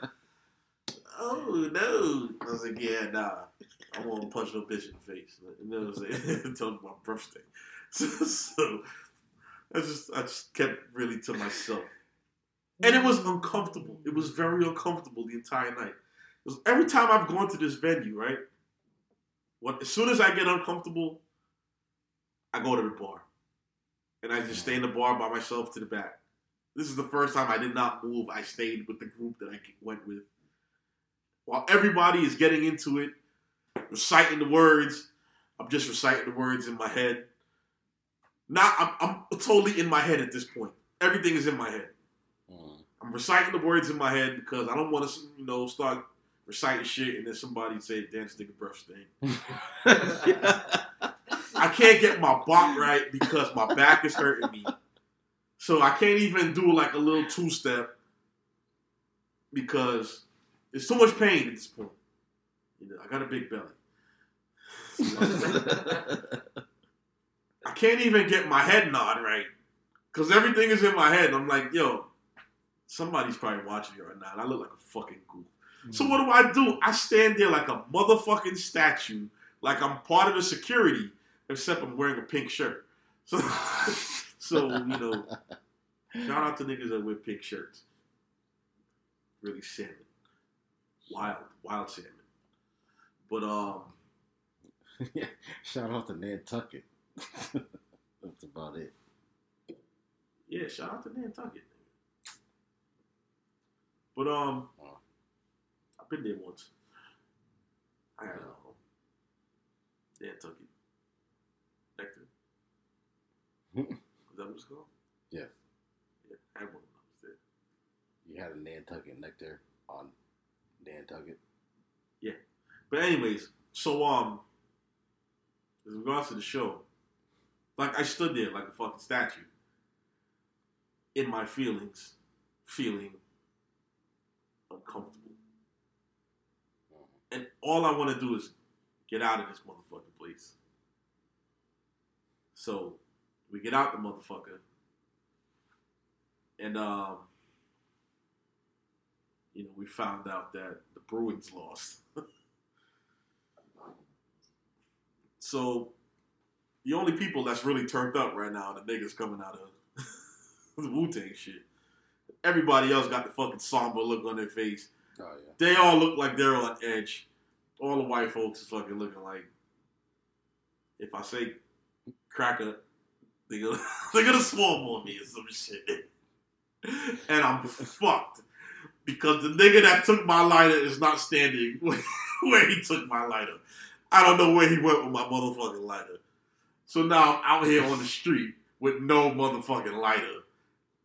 oh no. I was like, yeah, nah. I won't punch no bitch in the face. You know what I'm saying? Tell them my birthday. So, so I just I just kept really to myself. And it was uncomfortable. It was very uncomfortable the entire night. Because every time I've gone to this venue, right? What as soon as I get uncomfortable, I go to the bar. And I just stay in the bar by myself to the back. This is the first time I did not move. I stayed with the group that I went with. While everybody is getting into it, reciting the words, I'm just reciting the words in my head. Now I'm, I'm totally in my head at this point. Everything is in my head. Mm. I'm reciting the words in my head because I don't want to, you know, start reciting shit and then somebody say, "Damn, this nigga breath stink." I can't get my bop right because my back is hurting me. So I can't even do like a little two step because it's too much pain at this point. You know, I got a big belly. I can't even get my head nod right because everything is in my head. I'm like, yo, somebody's probably watching me right now, and I look like a fucking goof. So what do I do? I stand there like a motherfucking statue, like I'm part of the security, except I'm wearing a pink shirt. So, so you know, shout out to niggas that wear pink shirts. Really salmon, wild, wild salmon. But um, yeah, Shout out to Nantucket. That's about it. Yeah, shout out to Nantucket. But um, Oh. I've been there once. I had um, Nantucket nectar. Is that what it's called? Yes. Yeah, I had one when I was there. You had a Nantucket nectar on Nantucket. Yeah. But anyways, so um, with regards to the show, like I stood there like a fucking statue, in my feelings, feeling uncomfortable, and all I want to do is get out of this motherfucking place. So we get out the motherfucker, and um, you know, we found out that the Bruins lost. So the only people that's really turned up right now are the niggas coming out of the Wu Tang shit. Everybody else got the fucking somber look on their face. Oh yeah. They all look like they're on edge. All the white folks is fucking looking like if I say cracker, they're gonna they're gonna swarm on me or some shit. And I'm fucked. Because the nigga that took my lighter is not standing where he took my lighter. I don't know where he went with my motherfucking lighter. So now I'm out here on the street with no motherfucking lighter.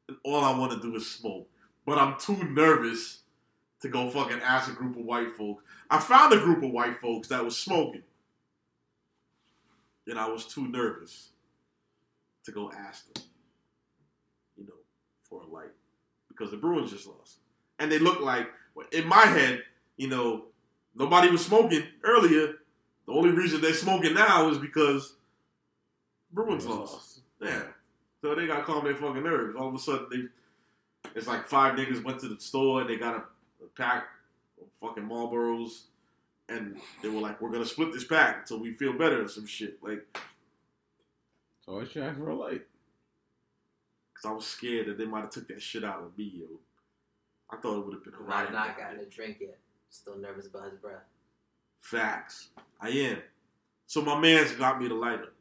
And all I want to do is smoke. But I'm too nervous to go fucking ask a group of white folks. I found a group of white folks that was smoking. And I was too nervous to go ask them, you know, for a light. Because the Bruins just lost. And they look like, in my head, you know, nobody was smoking earlier. The only reason they're smoking now is because Bruins lost. Yeah. So they got calm their fucking nerves. All of a sudden, they it's like five niggas went to the store and they got a, a pack of fucking Marlboros, and they were like, "We're gonna split this pack until we feel better" or some shit. Like, So I should ask for a light. cause I was scared that they might have took that shit out of me, yo. I thought it would have been a I've riot. not gotten a drink yet. Still nervous about his breath. Facts. I am. So my man's got me the lighter.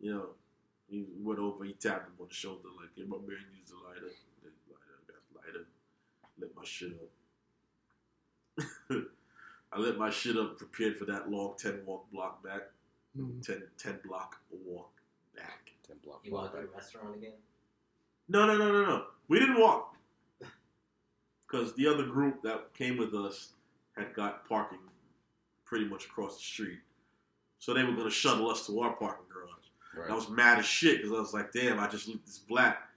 You know, he went over, he tapped him on the shoulder, like, hey, my man needs a lighter, I got the lighter. Lit my shit up. I lit my shit up, prepared for that long 10 walk block back. Mm-hmm. 10, 10 block walk back. Ten block. You walked to the restaurant again? No, no, no, no, no. We didn't walk. Because the other group that came with us had got parking pretty much across the street. So they were going to shuttle us to our parking garage. Right. I was mad as shit because I was like, damn, I just lit this black.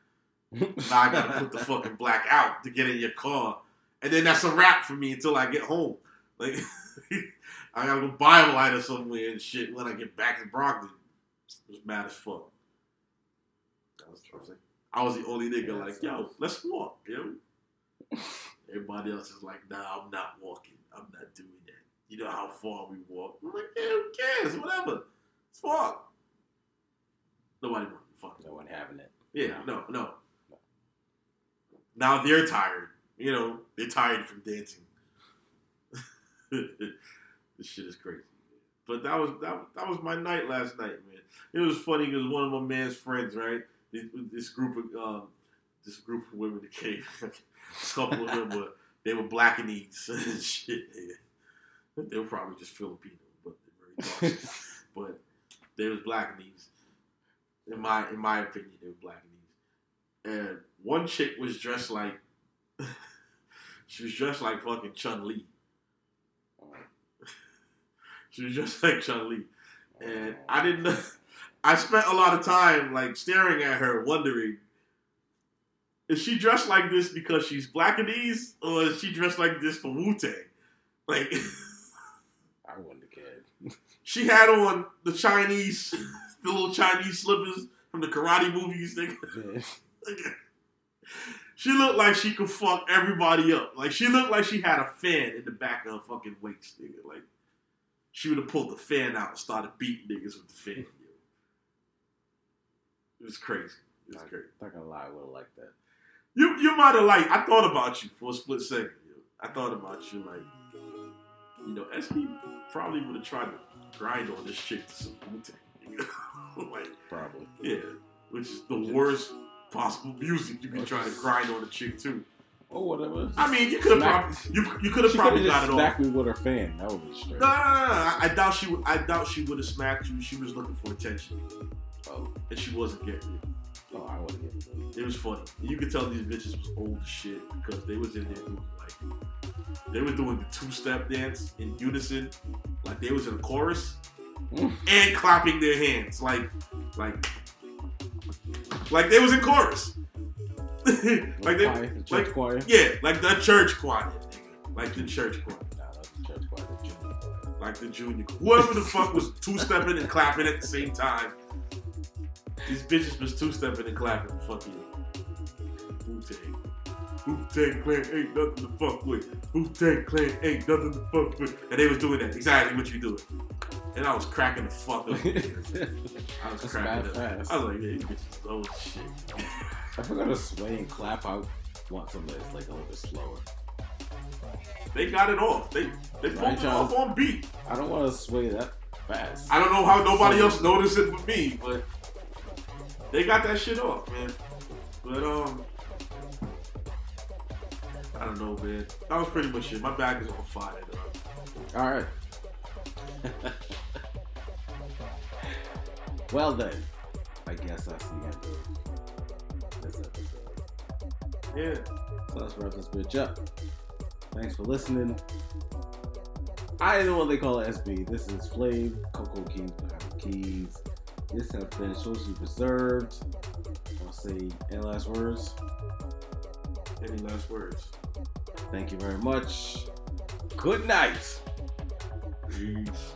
Now I got to put the fucking black out to get in your car. And then that's a wrap for me until I get home. Like, I got to go buy a lighter somewhere and shit when I get back to Brockton. I was mad as fuck. I was, I I was the only nigga Yeah, like, that yo, let's walk, yo. Everybody else is like, nah, I'm not walking. I'm not doing that. You know how far we walk? I'm like, yeah, who cares? Whatever. Let's walk. Nobody wanted to fuck. no one having it. Yeah, no, no. Now they're tired. You know, they're tired from dancing. this shit is crazy. But that was that, that was my night last night, man. It was funny because one of my man's friends, right? This, this group of um, this group of women that came, a couple of them were they were blackanese and shit. They were probably just Filipino, but they're very but they was blackanese. In my in my opinion, they were blackanese. And one chick was dressed like she was dressed like fucking Chun Li. She was just like Chun Li. And I didn't know. I spent a lot of time like staring at her, wondering is she dressed like this because she's black blackanese, or is she dressed like this for Wu Tang? Like I wouldn't have she had on the Chinese, the little Chinese slippers from the karate movies. Nigga. She looked like she could fuck everybody up. Like she looked like she had a fan in the back of her fucking waist, nigga. Like she would have pulled the fan out and started beating niggas with the fan. It was crazy. It was Not, crazy. not gonna lie, I would have liked that. You you might have liked. I thought about you for a split second. I thought about you like you know SB probably would have tried to grind on this chick to some Wu-Tang, like Probably. yeah, which is the worst possible music you can try to grind on a chick too. Or whatever. I mean, you could have probably you you could have probably got it off. smacked me with her fan. That would be straight. No, no, no. I, doubt she would. I doubt she would have smacked you. She was looking for attention, Oh, and she wasn't getting it. oh, I wasn't getting it. It was funny. You could tell these bitches was old as shit because they was in there doing like they were doing the two step dance in unison, like they was in a chorus Mm. and clapping their hands like like like they was in chorus. like they choir, the like- choir. yeah, like the church choir, nigga. like the church choir. Nah, not the church choir, the junior choir. like the junior. Whoever the fuck was two stepping and clapping at the same time. These bitches was two stepping and clapping. Fuck you. Wu Tang. Wu Tang Clan ain't nothing to fuck with. Wu Tang Clan ain't nothing to fuck with. And they was doing that exactly what you doing. And I was cracking the fuck up. I was That's cracking up. fast. I was like, yeah, these bitches is old as shit. If we're gonna sway and clap, I want something that's like a little bit slower. They got it off. They they pulled it off on beat. I don't want to sway that fast. I don't know how nobody else noticed it but me, but they got that shit off, man. But um, I don't know, man. That was pretty much it. My bag is on fire. Though. All right. well then, I guess that's the end of this episode. Yeah. So let's wrap this bitch up. Thanks for listening. I am the one they call it SB. This is Flav, Coco Keys behind the keys. This has been socially reserved. I'll say any last words. Any last words? Thank you very much. Good night. Peace.